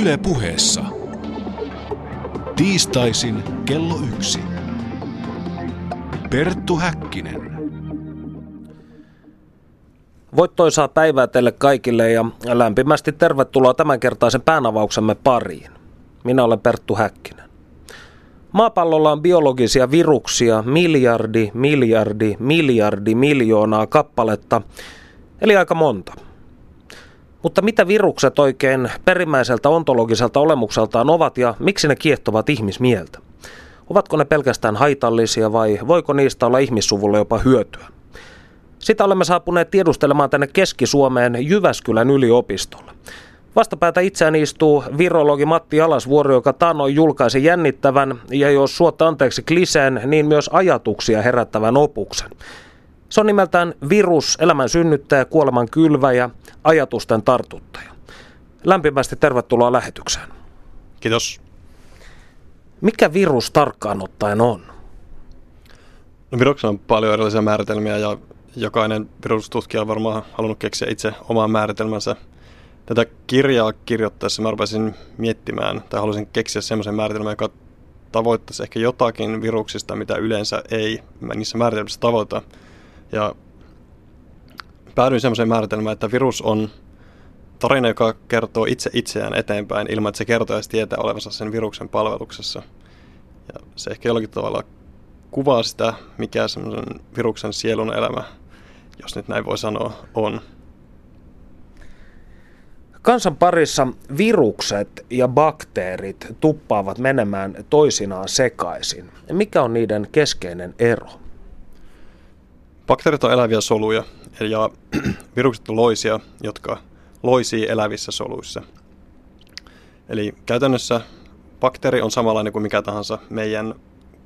Yle puheessa. Tiistaisin kello yksi. Perttu Häkkinen. Voittoisaa päivää teille kaikille ja lämpimästi tervetuloa tämänkertaisen päänavauksemme pariin. Minä olen Perttu Häkkinen. Maapallolla on biologisia viruksia miljardi, miljardi, miljardi, miljoonaa kappaletta, eli aika monta. Mutta mitä virukset oikein perimmäiseltä ontologiselta olemukseltaan ovat ja miksi ne kiehtovat ihmismieltä? Ovatko ne pelkästään haitallisia vai voiko niistä olla ihmissuvulle jopa hyötyä? Sitä olemme saapuneet tiedustelemaan tänne Keski-Suomeen Jyväskylän yliopistolle. Vastapäätä itseään istuu virologi Matti Alasvuori, joka taannoin julkaisi jännittävän ja jos suotta anteeksi kliseen, niin myös ajatuksia herättävän opuksen. Se on nimeltään virus, elämän synnyttäjä, kuoleman kylväjä, ajatusten tartuttaja. Lämpimästi tervetuloa lähetykseen. Kiitos. Mikä virus tarkkaan ottaen on? No viruksella on paljon erilaisia määritelmiä ja jokainen virustutkija on varmaan halunnut keksiä itse oman määritelmänsä. Tätä kirjaa kirjoittaessa mä rupesin miettimään tai halusin keksiä semmoisen määritelmän, joka tavoittaisi ehkä jotakin viruksista, mitä yleensä ei niissä määritelmissä tavoita. Ja päädyin semmoiseen määritelmään, että virus on tarina, joka kertoo itse itseään eteenpäin ilman, että se kertoo edes tietää olevansa sen viruksen palveluksessa. Ja se ehkä jollakin tavalla kuvaa sitä, mikä semmoisen viruksen sielun elämä, jos nyt näin voi sanoa, on. Kansan parissa virukset ja bakteerit tuppaavat menemään toisinaan sekaisin. Mikä on niiden keskeinen ero? Bakteerit on eläviä soluja ja virukset on loisia, jotka loisii elävissä soluissa. Eli käytännössä bakteeri on samanlainen kuin mikä tahansa meidän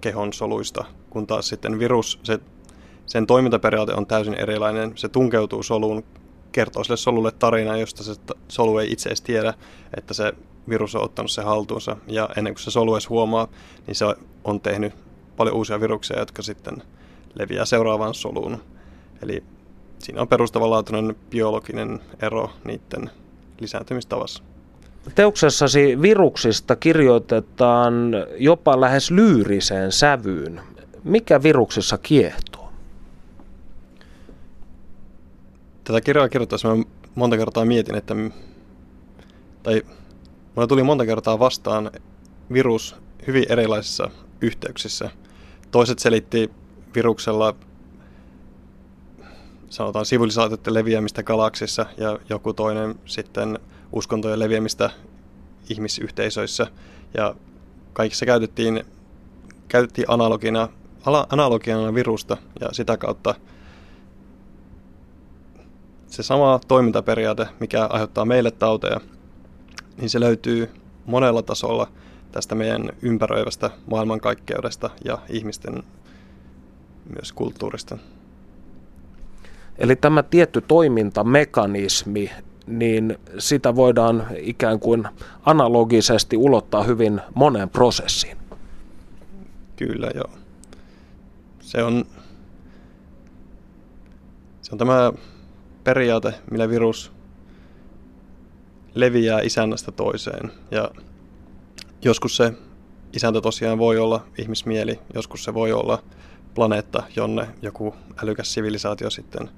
kehon soluista, kun taas sitten virus, se, sen toimintaperiaate on täysin erilainen. Se tunkeutuu soluun, kertoo sille solulle tarinaa, josta se solu ei itse edes tiedä, että se virus on ottanut se haltuunsa. Ja ennen kuin se solu edes huomaa, niin se on tehnyt paljon uusia viruksia, jotka sitten leviää seuraavaan soluun. Eli siinä on perustavanlaatuinen biologinen ero niiden lisääntymistavassa. Teoksessasi viruksista kirjoitetaan jopa lähes lyyriseen sävyyn. Mikä viruksissa kiehtoo? Tätä kirjaa kirjoittaessa mä monta kertaa mietin, että tai mulle tuli monta kertaa vastaan virus hyvin erilaisissa yhteyksissä. Toiset selitti viruksella sanotaan sivilisaatioiden leviämistä galaksissa ja joku toinen sitten uskontojen leviämistä ihmisyhteisöissä. Ja kaikissa käytettiin, käytettiin analogina, analogiana virusta ja sitä kautta se sama toimintaperiaate, mikä aiheuttaa meille tauteja, niin se löytyy monella tasolla tästä meidän ympäröivästä maailmankaikkeudesta ja ihmisten myös kulttuurista. Eli tämä tietty toimintamekanismi, niin sitä voidaan ikään kuin analogisesti ulottaa hyvin moneen prosessiin. Kyllä, joo. Se on, se on tämä periaate, millä virus leviää isännästä toiseen. Ja joskus se isäntä tosiaan voi olla ihmismieli, joskus se voi olla planeetta, jonne joku älykäs sivilisaatio sitten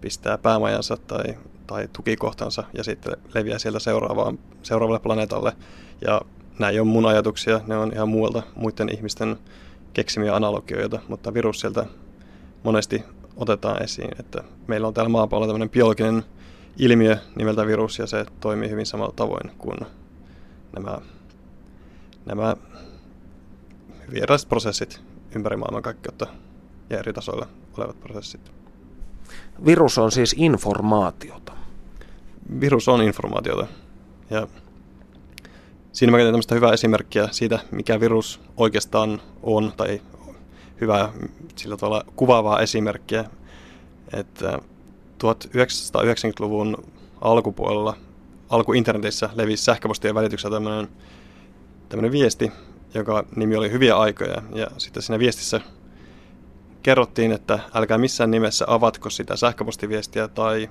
pistää päämajansa tai, tai tukikohtansa ja sitten leviää sieltä seuraavaan, seuraavalle planeetalle. Ja nämä ei ole mun ajatuksia, ne on ihan muualta muiden ihmisten keksimiä analogioita, mutta virus sieltä monesti otetaan esiin, että meillä on täällä maapallolla tämmöinen biologinen ilmiö nimeltä virus ja se toimii hyvin samalla tavoin kuin nämä, nämä hyvin erilaiset prosessit ympäri maailmankaikkeutta ja eri tasoilla olevat prosessit. Virus on siis informaatiota. Virus on informaatiota. Ja siinä mä käytän tämmöistä hyvää esimerkkiä siitä, mikä virus oikeastaan on, tai hyvää sillä tavalla kuvaavaa esimerkkiä, että 1990-luvun alkupuolella, alkuinternetissä levisi sähköpostien välityksellä tämmöinen, tämmöinen viesti, joka nimi oli Hyviä aikoja. Ja sitten siinä viestissä kerrottiin, että älkää missään nimessä avatko sitä sähköpostiviestiä tai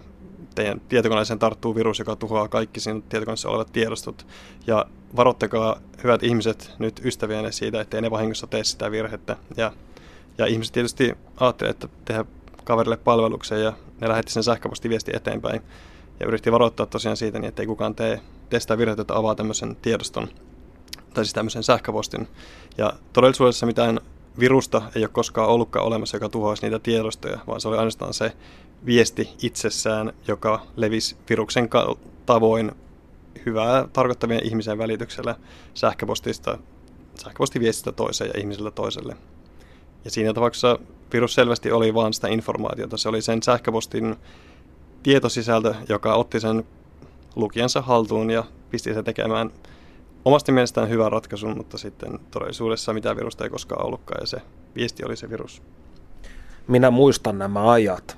teidän tietokoneeseen tarttuu virus, joka tuhoaa kaikki siinä tietokoneessa olevat tiedostot. Ja varoittakaa hyvät ihmiset nyt ystäviänne siitä, ettei ne vahingossa tee sitä virhettä. Ja, ja ihmiset tietysti ajattelevat, että tehdä kaverille palveluksen ja ne lähetti sen sähköpostiviesti eteenpäin. Ja yritti varoittaa tosiaan siitä, niin ettei kukaan tee, tee sitä virhettä, että avaa tämmöisen tiedoston tai siis tämmöisen sähköpostin. Ja todellisuudessa mitään virusta ei ole koskaan ollutkaan olemassa, joka tuhoaisi niitä tiedostoja, vaan se oli ainoastaan se viesti itsessään, joka levisi viruksen tavoin hyvää tarkoittavien ihmisen välityksellä sähköpostista, sähköpostiviestistä toiseen ja ihmiseltä toiselle. Ja siinä tapauksessa virus selvästi oli vain sitä informaatiota. Se oli sen sähköpostin tietosisältö, joka otti sen lukijansa haltuun ja pisti sen tekemään omasti mielestään hyvä ratkaisu, mutta sitten todellisuudessa mitään virusta ei koskaan ollutkaan ja se viesti oli se virus. Minä muistan nämä ajat.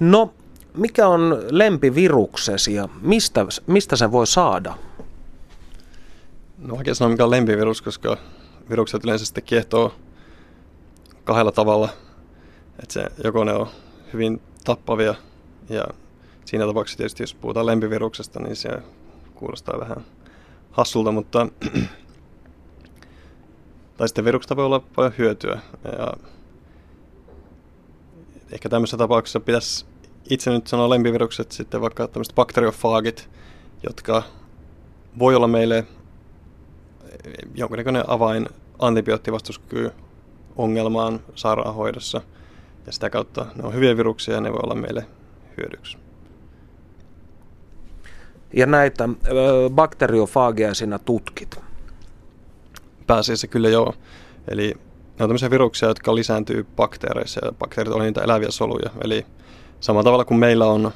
No, mikä on lempiviruksesi ja mistä, mistä sen voi saada? No oikein sanoa mikä on lempivirus, koska virukset yleensä sitten kiehtoo kahdella tavalla. Että se, joko ne on hyvin tappavia ja siinä tapauksessa tietysti jos puhutaan lempiviruksesta, niin se kuulostaa vähän hassulta, mutta tai sitten viruksesta voi olla paljon hyötyä. Ja ehkä tämmöisessä tapauksessa pitäisi itse nyt sanoa lempivirukset sitten vaikka tämmöiset bakteriofaagit, jotka voi olla meille jonkinnäköinen avain antibioottivastuskyky ongelmaan sairaanhoidossa. Ja sitä kautta ne on hyviä viruksia ja ne voi olla meille hyödyksi. Ja näitä bakteriofaageja sinä tutkit? Pääasiassa kyllä joo. Eli ne on tämmöisiä viruksia, jotka lisääntyy bakteereissa ja bakteerit on niitä eläviä soluja. Eli samalla tavalla kuin meillä on,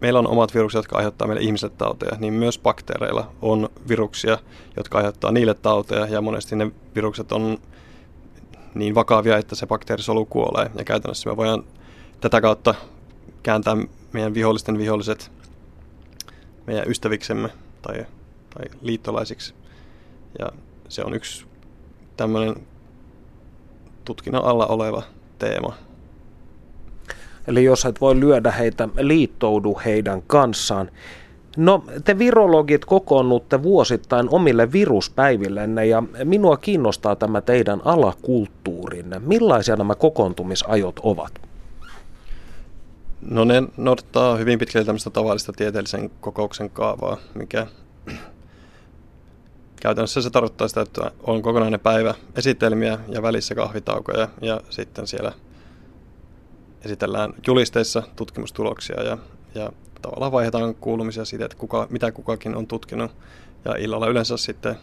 meillä on omat virukset, jotka aiheuttaa meille ihmiset tauteja, niin myös bakteereilla on viruksia, jotka aiheuttaa niille tauteja ja monesti ne virukset on niin vakavia, että se bakteerisolu kuolee. Ja käytännössä me voidaan tätä kautta kääntää meidän vihollisten viholliset meidän ystäviksemme tai, tai liittolaisiksi. Ja se on yksi tämmöinen tutkinnon alla oleva teema. Eli jos et voi lyödä heitä, liittoudu heidän kanssaan. No, te virologit kokoonnutte vuosittain omille viruspäivillenne ja minua kiinnostaa tämä teidän alakulttuurinne. Millaisia nämä kokoontumisajot ovat? No ne noudattaa hyvin pitkälti tämmöistä tavallista tieteellisen kokouksen kaavaa, mikä käytännössä se tarkoittaa sitä, että on kokonainen päivä esitelmiä ja välissä kahvitaukoja ja sitten siellä esitellään julisteissa tutkimustuloksia ja, ja tavallaan vaihdetaan kuulumisia siitä, että kuka, mitä kukakin on tutkinut. Ja illalla yleensä sitten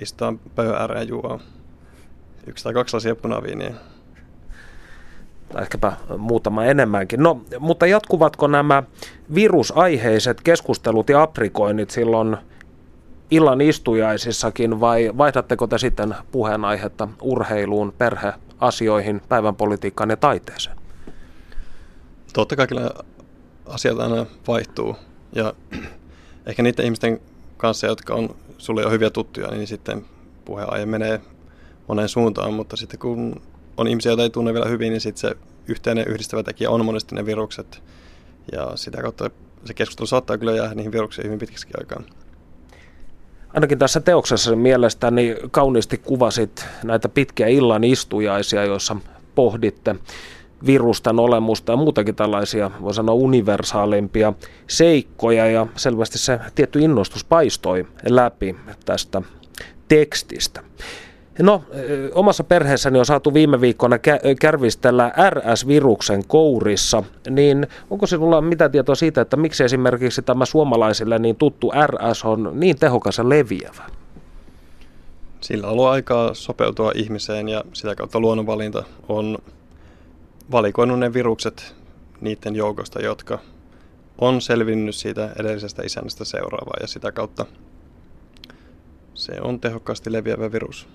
istutaan pöydän ääreen juo yksi tai kaksi lasia punaviiniä. Tai ehkäpä muutama enemmänkin. No, mutta jatkuvatko nämä virusaiheiset keskustelut ja aprikoinnit silloin illan istujaisissakin vai vaihdatteko te sitten puheenaihetta urheiluun, perheasioihin, päivän politiikkaan ja taiteeseen? Totta kai kyllä asiat aina vaihtuu ja ehkä niiden ihmisten kanssa, jotka on sulle jo hyviä tuttuja, niin sitten puheenaihe menee moneen suuntaan, mutta sitten kun on ihmisiä, joita ei tunne vielä hyvin, niin sitten se yhteinen yhdistävä tekijä on monesti ne virukset. Ja sitä kautta se keskustelu saattaa kyllä jäädä niihin viruksiin hyvin pitkäksi aikaan. Ainakin tässä teoksessa mielestäni kauniisti kuvasit näitä pitkiä illan istujaisia, joissa pohditte virusten olemusta ja muutakin tällaisia, voi sanoa, universaalimpia seikkoja ja selvästi se tietty innostus paistoi läpi tästä tekstistä. No, omassa perheessäni on saatu viime viikkona kärvistellä RS-viruksen kourissa, niin onko sinulla mitä tietoa siitä, että miksi esimerkiksi tämä suomalaisille niin tuttu RS on niin tehokas ja leviävä? Sillä on ollut aikaa sopeutua ihmiseen ja sitä kautta luonnonvalinta on valikoinut ne virukset niiden joukosta, jotka on selvinnyt siitä edellisestä isännästä seuraavaa ja sitä kautta se on tehokkaasti leviävä virus.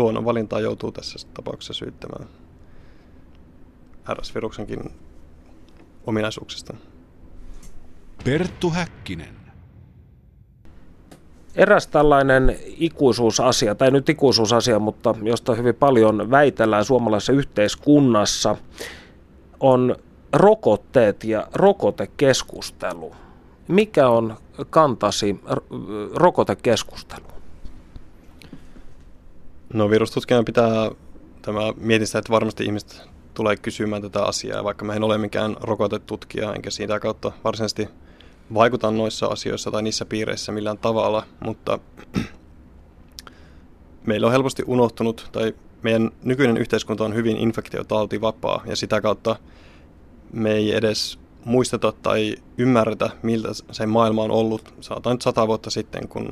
Luonnonvalintaa joutuu tässä tapauksessa syyttämään RS-viruksenkin ominaisuuksista. Perttu Häkkinen. Eräs tällainen ikuisuusasia, tai nyt ikuisuusasia, mutta josta hyvin paljon väitellään suomalaisessa yhteiskunnassa, on rokotteet ja rokotekeskustelu. Mikä on kantasi rokotekeskusteluun? No virustutkijan pitää, tämä mietin sitä, että varmasti ihmiset tulee kysymään tätä asiaa, vaikka mä en ole mikään rokotetutkija, enkä siitä kautta varsinaisesti vaikuta noissa asioissa tai niissä piireissä millään tavalla, mutta meillä on helposti unohtunut, tai meidän nykyinen yhteiskunta on hyvin infektiotautivapaa, ja sitä kautta me ei edes muisteta tai ymmärretä, miltä se maailma on ollut, sanotaan nyt sata vuotta sitten, kun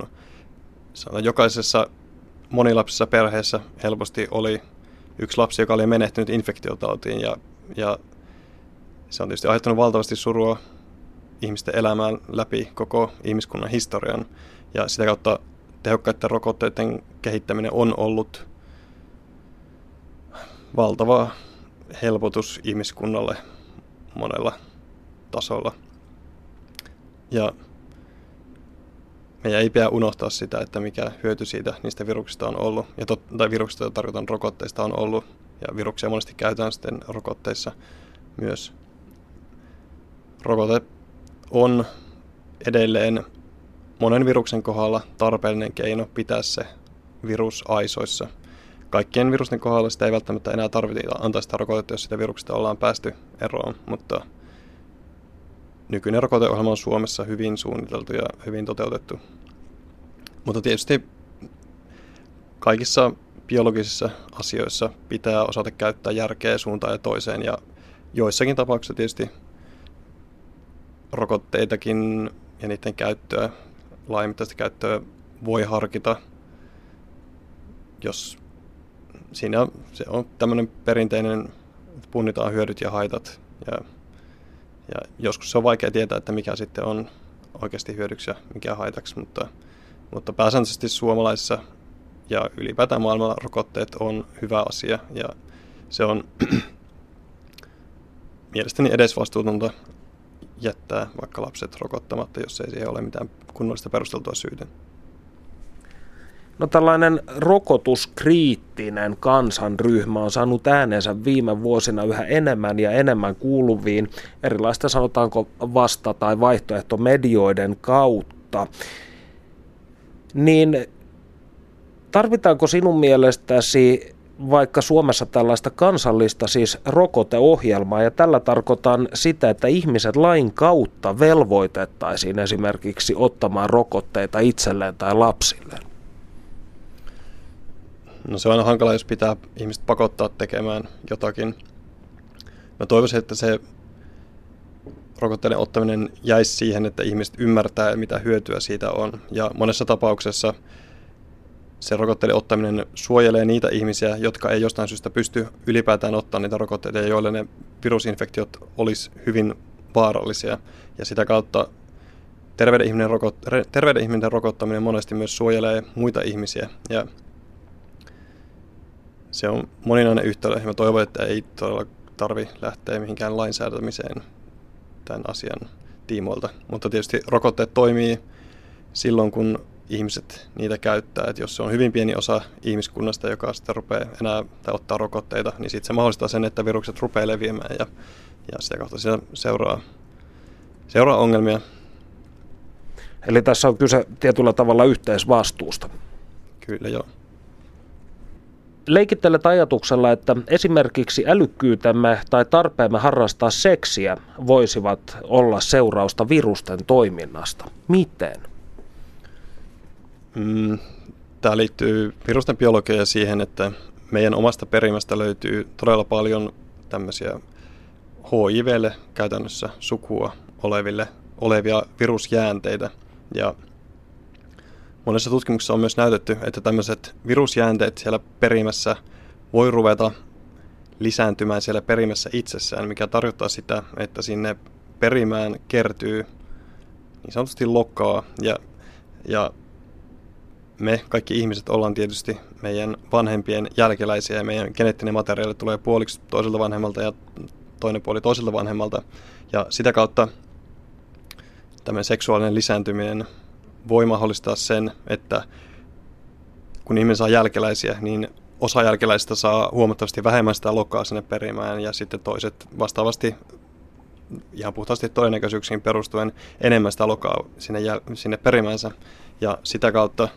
jokaisessa monilapsisessa perheessä helposti oli yksi lapsi, joka oli menehtynyt infektiotautiin ja, ja se on tietysti aiheuttanut valtavasti surua ihmisten elämään läpi koko ihmiskunnan historian ja sitä kautta tehokkaiden rokotteiden kehittäminen on ollut valtava helpotus ihmiskunnalle monella tasolla. Ja meidän ei pidä unohtaa sitä, että mikä hyöty siitä niistä viruksista on ollut, ja tot, tai viruksista tarkoitan rokotteista on ollut, ja viruksia monesti käytetään sitten rokotteissa myös. Rokote on edelleen monen viruksen kohdalla tarpeellinen keino pitää se virus aisoissa. Kaikkien virusten kohdalla sitä ei välttämättä enää tarvitse antaa sitä rokotetta, jos sitä viruksesta ollaan päästy eroon, mutta nykyinen rokoteohjelma on Suomessa hyvin suunniteltu ja hyvin toteutettu. Mutta tietysti kaikissa biologisissa asioissa pitää osata käyttää järkeä suuntaan ja toiseen ja joissakin tapauksissa tietysti rokotteitakin ja niiden käyttöä, laajamittaista käyttöä voi harkita, jos siinä se on tämmöinen perinteinen, että punnitaan hyödyt ja haitat ja ja joskus se on vaikea tietää, että mikä sitten on oikeasti hyödyksi ja mikä haitaksi, mutta, mutta pääsääntöisesti suomalaisissa ja ylipäätään maailmalla rokotteet on hyvä asia ja se on mielestäni edesvastuutonta jättää vaikka lapset rokottamatta, jos ei siihen ole mitään kunnollista perusteltua syytä. No tällainen rokotuskriittinen kansanryhmä on saanut äänensä viime vuosina yhä enemmän ja enemmän kuuluviin erilaista sanotaanko vasta- tai vaihtoehtomedioiden kautta. Niin tarvitaanko sinun mielestäsi vaikka Suomessa tällaista kansallista siis rokoteohjelmaa, ja tällä tarkoitan sitä, että ihmiset lain kautta velvoitettaisiin esimerkiksi ottamaan rokotteita itselleen tai lapsilleen? No se on aina hankala, jos pitää ihmiset pakottaa tekemään jotakin. Mä toivoisin, että se rokotteiden ottaminen jäisi siihen, että ihmiset ymmärtää, mitä hyötyä siitä on. Ja monessa tapauksessa se rokotteiden ottaminen suojelee niitä ihmisiä, jotka ei jostain syystä pysty ylipäätään ottamaan niitä rokotteita, joille ne virusinfektiot olisi hyvin vaarallisia. Ja sitä kautta terveyden ihminen, rokot, terveyden ihminen rokottaminen monesti myös suojelee muita ihmisiä. Ja se on moninainen yhtälö ja mä toivon, että ei todella tarvi lähteä mihinkään lainsäätämiseen tämän asian tiimoilta. Mutta tietysti rokotteet toimii silloin, kun ihmiset niitä käyttää. Et jos se on hyvin pieni osa ihmiskunnasta, joka sitten rupeaa enää tai ottaa rokotteita, niin sitten se mahdollistaa sen, että virukset rupeaa leviämään ja, ja sitä kautta sitä seuraa, seuraa ongelmia. Eli tässä on kyse tietyllä tavalla yhteisvastuusta. Kyllä joo leikittelet ajatuksella, että esimerkiksi älykkyytemme tai tarpeemme harrastaa seksiä voisivat olla seurausta virusten toiminnasta. Miten? Mm, tämä liittyy virusten biologiaan siihen, että meidän omasta perimästä löytyy todella paljon tämmöisiä HIVlle käytännössä sukua oleville, olevia virusjäänteitä. Ja Monessa tutkimuksessa on myös näytetty, että tämmöiset virusjäänteet siellä perimässä voi ruveta lisääntymään siellä perimässä itsessään, mikä tarkoittaa sitä, että sinne perimään kertyy niin sanotusti lokkaa ja, ja me kaikki ihmiset ollaan tietysti meidän vanhempien jälkeläisiä ja meidän geneettinen materiaali tulee puoliksi toiselta vanhemmalta ja toinen puoli toiselta vanhemmalta. Ja sitä kautta tämmöinen seksuaalinen lisääntyminen voi mahdollistaa sen, että kun ihminen saa jälkeläisiä, niin osa jälkeläisistä saa huomattavasti vähemmän sitä lokkaa sinne perimään ja sitten toiset vastaavasti ihan puhtaasti todennäköisyyksiin perustuen enemmän sitä lokaa sinne, jäl- sinne perimänsä. Ja sitä kautta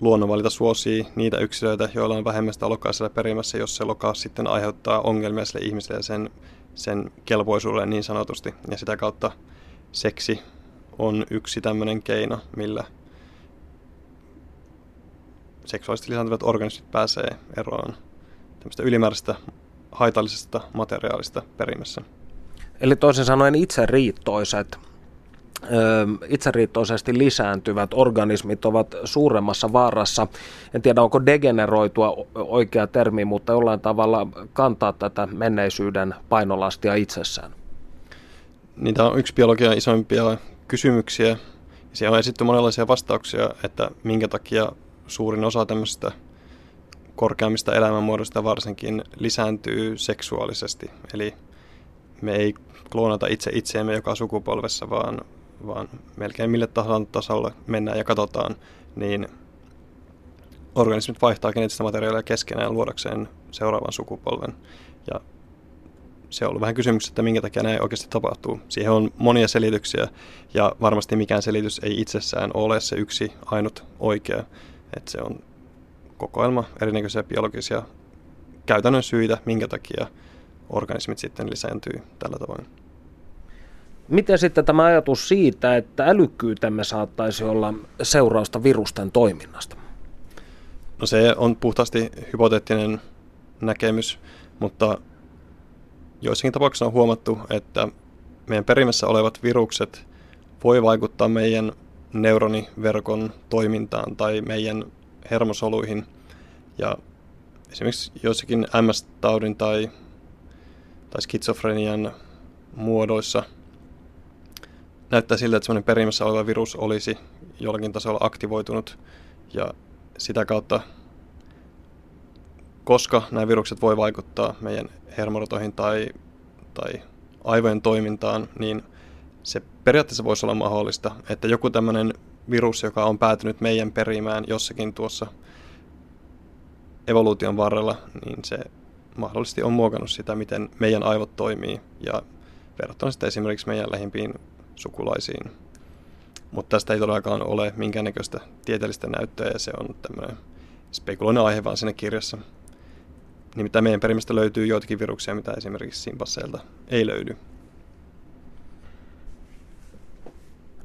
luonnonvalita suosii niitä yksilöitä, joilla on vähemmän sitä lokaa siellä perimässä, jos se lokaa sitten aiheuttaa ongelmia sille ihmiselle sen, sen kelpoisuudelle niin sanotusti. Ja sitä kautta seksi on yksi tämmöinen keino, millä seksuaalisesti lisääntyvät organismit pääsee eroon tämmöistä ylimääräistä haitallisesta materiaalista perimässä. Eli toisin sanoen itseriittoiset, itseriittoisesti lisääntyvät organismit ovat suuremmassa vaarassa. En tiedä, onko degeneroitua oikea termi, mutta jollain tavalla kantaa tätä menneisyyden painolastia itsessään. Niitä on yksi biologian isoimpia kysymyksiä. Siellä on esitetty monenlaisia vastauksia, että minkä takia suurin osa tämmöistä korkeammista elämänmuodoista varsinkin lisääntyy seksuaalisesti. Eli me ei kloonata itse itseämme joka sukupolvessa, vaan, vaan melkein mille tahansa tasolle mennään ja katsotaan, niin organismit vaihtaa geneettistä materiaalia keskenään luodakseen seuraavan sukupolven. Ja se on ollut vähän kysymys, että minkä takia näin oikeasti tapahtuu. Siihen on monia selityksiä ja varmasti mikään selitys ei itsessään ole se yksi ainut oikea. Että se on kokoelma erinäköisiä biologisia käytännön syitä, minkä takia organismit sitten lisääntyy tällä tavoin. Miten sitten tämä ajatus siitä, että älykkyytemme saattaisi olla seurausta virusten toiminnasta? No se on puhtaasti hypoteettinen näkemys, mutta joissakin tapauksissa on huomattu, että meidän perimässä olevat virukset voi vaikuttaa meidän neuroniverkon toimintaan tai meidän hermosoluihin. Ja esimerkiksi joissakin MS-taudin tai, tai skitsofrenian muodoissa näyttää siltä, että semmoinen perimässä oleva virus olisi jollakin tasolla aktivoitunut ja sitä kautta, koska nämä virukset voi vaikuttaa meidän hermorotoihin tai, tai aivojen toimintaan, niin se periaatteessa voisi olla mahdollista, että joku tämmöinen virus, joka on päätynyt meidän perimään jossakin tuossa evoluution varrella, niin se mahdollisesti on muokannut sitä, miten meidän aivot toimii ja verrattuna sitten esimerkiksi meidän lähimpiin sukulaisiin. Mutta tästä ei todellakaan ole minkäännäköistä tieteellistä näyttöä ja se on tämmöinen spekuloinen aihe vaan siinä kirjassa. Nimittäin meidän perimästä löytyy joitakin viruksia, mitä esimerkiksi simpasseilta ei löydy.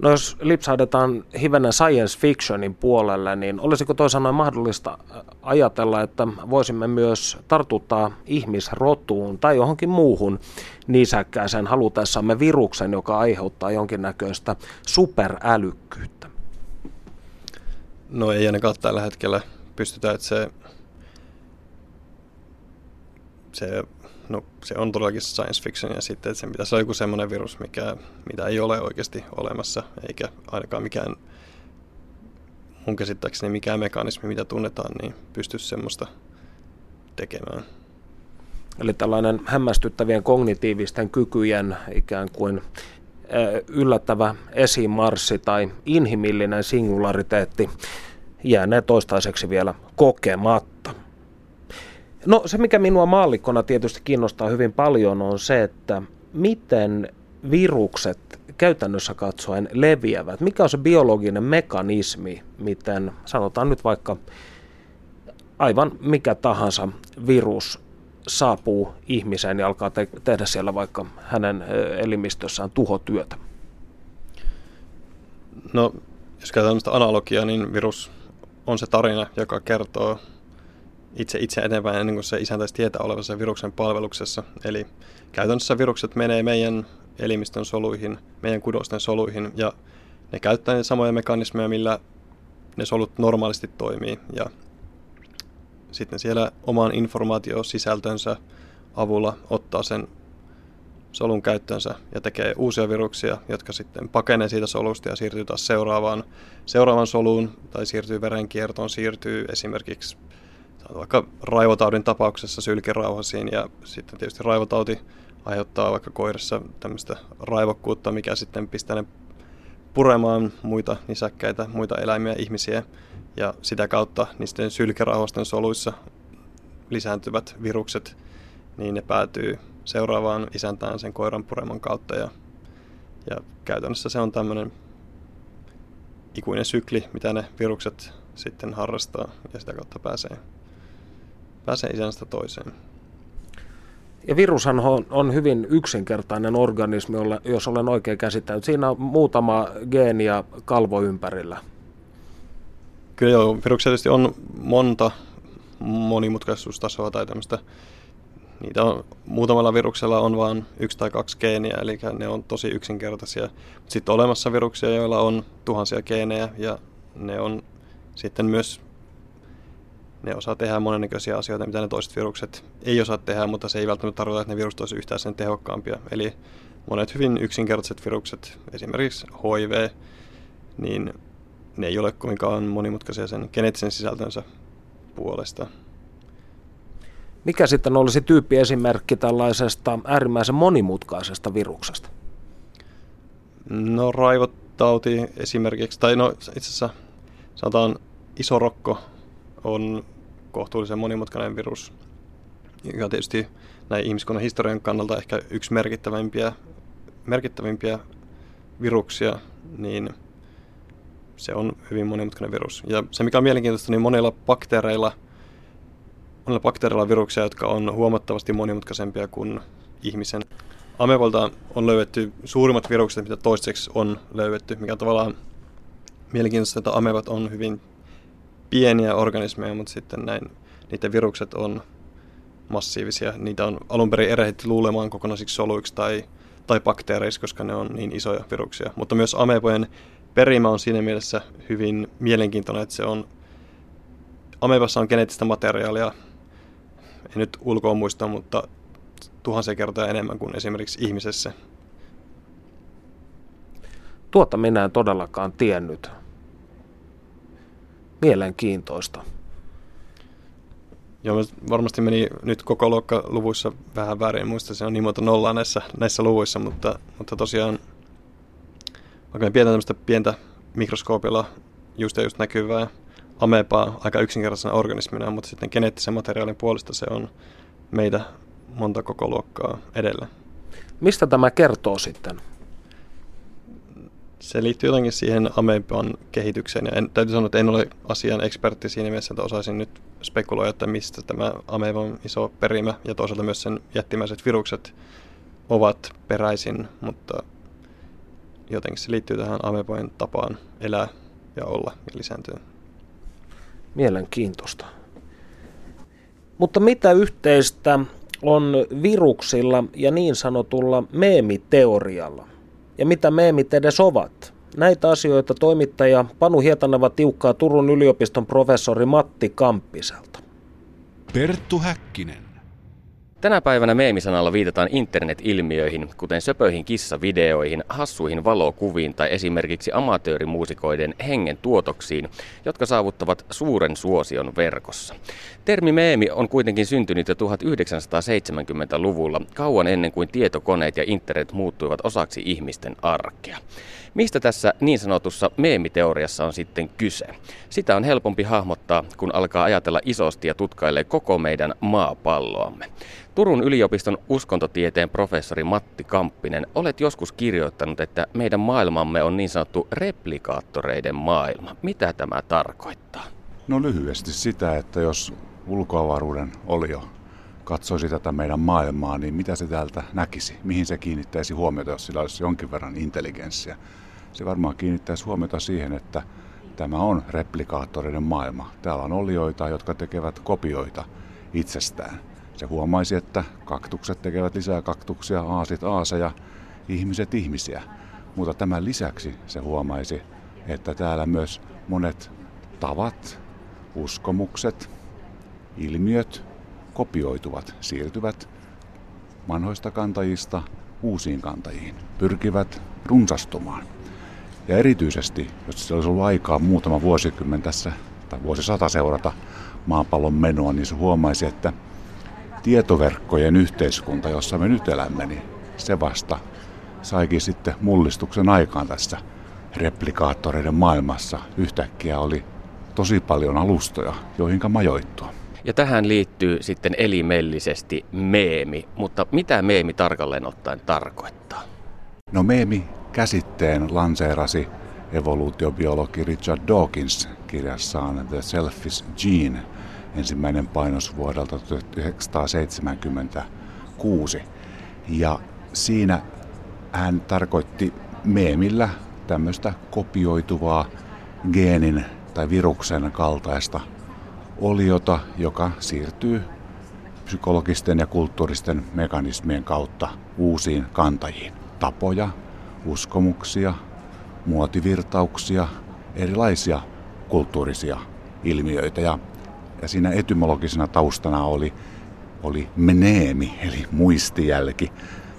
No jos lipsahdetaan hivenen science fictionin puolelle, niin olisiko toisaalta mahdollista ajatella, että voisimme myös tartuttaa ihmisrotuun tai johonkin muuhun nisäkkääseen halutessamme viruksen, joka aiheuttaa jonkinnäköistä superälykkyyttä? No ei ainakaan tällä hetkellä pystytä, että se, se No se on todellakin science fiction ja sitten, että sen pitäisi olla joku semmoinen virus, mikä, mitä ei ole oikeasti olemassa, eikä ainakaan mikään, mun käsittääkseni mikään mekanismi, mitä tunnetaan, niin pysty semmoista tekemään. Eli tällainen hämmästyttävien kognitiivisten kykyjen ikään kuin yllättävä esimarssi tai inhimillinen singulariteetti jäänee toistaiseksi vielä kokematta. No se, mikä minua maallikkona tietysti kiinnostaa hyvin paljon, on se, että miten virukset käytännössä katsoen leviävät. Mikä on se biologinen mekanismi, miten sanotaan nyt vaikka aivan mikä tahansa virus saapuu ihmiseen ja alkaa te- tehdä siellä vaikka hänen elimistössään tuhotyötä? No, jos käytetään analogiaa, niin virus on se tarina, joka kertoo itse itse eteenpäin ennen kuin se isäntäisi tietää olevansa viruksen palveluksessa. Eli käytännössä virukset menee meidän elimistön soluihin, meidän kudosten soluihin ja ne käyttää ne samoja mekanismeja, millä ne solut normaalisti toimii ja sitten siellä oman informaatiosisältönsä avulla ottaa sen solun käyttöönsä ja tekee uusia viruksia, jotka sitten pakenee siitä solusta ja siirtyy taas seuraavaan, seuraavaan soluun tai siirtyy verenkiertoon, siirtyy esimerkiksi vaikka raivotaudin tapauksessa sylkirauhasiin ja sitten tietysti raivotauti aiheuttaa vaikka koirassa tämmöistä raivokkuutta, mikä sitten pistää ne puremaan muita nisäkkäitä, muita eläimiä, ihmisiä ja sitä kautta niisten sylkirauhasten soluissa lisääntyvät virukset, niin ne päätyy seuraavaan isäntään sen koiran pureman kautta. Ja, ja käytännössä se on tämmöinen ikuinen sykli, mitä ne virukset sitten harrastaa ja sitä kautta pääsee, pääsee isännästä toiseen. Ja virushan on, on hyvin yksinkertainen organismi, jos olen oikein käsittänyt. Siinä on muutama geeni ja kalvo ympärillä. Kyllä joo, viruksia tietysti on monta monimutkaisuustasoa tai tämmöistä. Niitä on, muutamalla viruksella on vain yksi tai kaksi geeniä, eli ne on tosi yksinkertaisia. Sitten olemassa viruksia, joilla on tuhansia geenejä ja ne on sitten myös ne osaa tehdä monennäköisiä asioita, mitä ne toiset virukset ei osaa tehdä, mutta se ei välttämättä tarkoita, että ne virukset olisivat yhtään sen tehokkaampia. Eli monet hyvin yksinkertaiset virukset, esimerkiksi HIV, niin ne ei ole kovinkaan monimutkaisia sen geneettisen sisältönsä puolesta. Mikä sitten olisi tyyppiesimerkki tällaisesta äärimmäisen monimutkaisesta viruksesta? No raivotauti esimerkiksi, tai no itse asiassa sanotaan iso rokko on kohtuullisen monimutkainen virus, joka tietysti näin ihmiskunnan historian kannalta ehkä yksi merkittävimpiä, merkittävimpiä viruksia, niin se on hyvin monimutkainen virus. Ja se mikä on mielenkiintoista, niin monilla bakteereilla, monilla bakteereilla on viruksia, jotka on huomattavasti monimutkaisempia kuin ihmisen. Amebolta on löydetty suurimmat virukset, mitä toistaiseksi on löydetty, mikä on tavallaan mielenkiintoista, että amebat on hyvin pieniä organismeja, mutta sitten näin niiden virukset on massiivisia. Niitä on alun perin erehditty luulemaan kokonaisiksi soluiksi tai, tai bakteereiksi, koska ne on niin isoja viruksia. Mutta myös amebojen perimä on siinä mielessä hyvin mielenkiintoinen, että se on amebassa on geneettistä materiaalia, en nyt ulkoa muista, mutta tuhansia kertoja enemmän kuin esimerkiksi ihmisessä. Tuota minä en todellakaan tiennyt mielenkiintoista. Joo, varmasti meni nyt koko luokka luvuissa vähän väärin. Muista se on niin monta nollaa näissä, näissä luvuissa, mutta, mutta tosiaan vaikka me pidetään tämmöistä pientä mikroskoopilla just ja just näkyvää amebaa aika yksinkertaisena organismina, mutta sitten geneettisen materiaalin puolesta se on meitä monta koko luokkaa edellä. Mistä tämä kertoo sitten? Se liittyy jotenkin siihen ameban kehitykseen. Ja en, täytyy sanoa, että en ole asian ekspertti siinä mielessä, että osaisin nyt spekuloida, että mistä tämä ameban iso perimä ja toisaalta myös sen jättimäiset virukset ovat peräisin, mutta jotenkin se liittyy tähän amebojen tapaan elää ja olla ja lisääntyä. Mielenkiintoista. Mutta mitä yhteistä on viruksilla ja niin sanotulla meemiteorialla? Ja mitä meemit edes ovat. Näitä asioita toimittaja Panu Hietaneva tiukkaa Turun yliopiston professori Matti Kamppiselta. Perttu Häkkinen. Tänä päivänä meemisanalla viitataan internet-ilmiöihin, kuten söpöihin kissavideoihin, hassuihin valokuviin tai esimerkiksi amatöörimuusikoiden hengen tuotoksiin, jotka saavuttavat suuren suosion verkossa. Termi meemi on kuitenkin syntynyt jo 1970-luvulla, kauan ennen kuin tietokoneet ja internet muuttuivat osaksi ihmisten arkea. Mistä tässä niin sanotussa meemiteoriassa on sitten kyse? Sitä on helpompi hahmottaa, kun alkaa ajatella isosti ja tutkailee koko meidän maapalloamme. Turun yliopiston uskontotieteen professori Matti Kamppinen, olet joskus kirjoittanut, että meidän maailmamme on niin sanottu replikaattoreiden maailma. Mitä tämä tarkoittaa? No lyhyesti sitä, että jos ulkoavaruuden olio katsoisi tätä meidän maailmaa, niin mitä se täältä näkisi? Mihin se kiinnittäisi huomiota, jos sillä olisi jonkin verran intelligenssiä? Se varmaan kiinnittäisi huomiota siihen, että tämä on replikaattoreiden maailma. Täällä on olioita, jotka tekevät kopioita itsestään. Se huomaisi, että kaktukset tekevät lisää kaktuksia, aasit aaseja, ihmiset ihmisiä. Mutta tämän lisäksi se huomaisi, että täällä myös monet tavat, uskomukset, ilmiöt kopioituvat, siirtyvät vanhoista kantajista uusiin kantajiin, pyrkivät runsastumaan. Ja erityisesti, jos se olisi ollut aikaa muutama vuosikymmen tässä tai vuosisata seurata maapallon menoa, niin se huomaisi, että tietoverkkojen yhteiskunta, jossa me nyt elämme, niin se vasta saikin sitten mullistuksen aikaan tässä replikaattoreiden maailmassa. Yhtäkkiä oli tosi paljon alustoja, joihinka majoittua. Ja tähän liittyy sitten elimellisesti meemi, mutta mitä meemi tarkalleen ottaen tarkoittaa? No meemi käsitteen lanseerasi evoluutiobiologi Richard Dawkins kirjassaan The Selfish Gene, ensimmäinen painos vuodelta 1976. Ja siinä hän tarkoitti meemillä tämmöistä kopioituvaa geenin tai viruksen kaltaista oliota, joka siirtyy psykologisten ja kulttuuristen mekanismien kautta uusiin kantajiin. Tapoja, uskomuksia, muotivirtauksia, erilaisia kulttuurisia ilmiöitä. Ja, ja siinä etymologisena taustana oli, oli meneemi, eli muistijälki.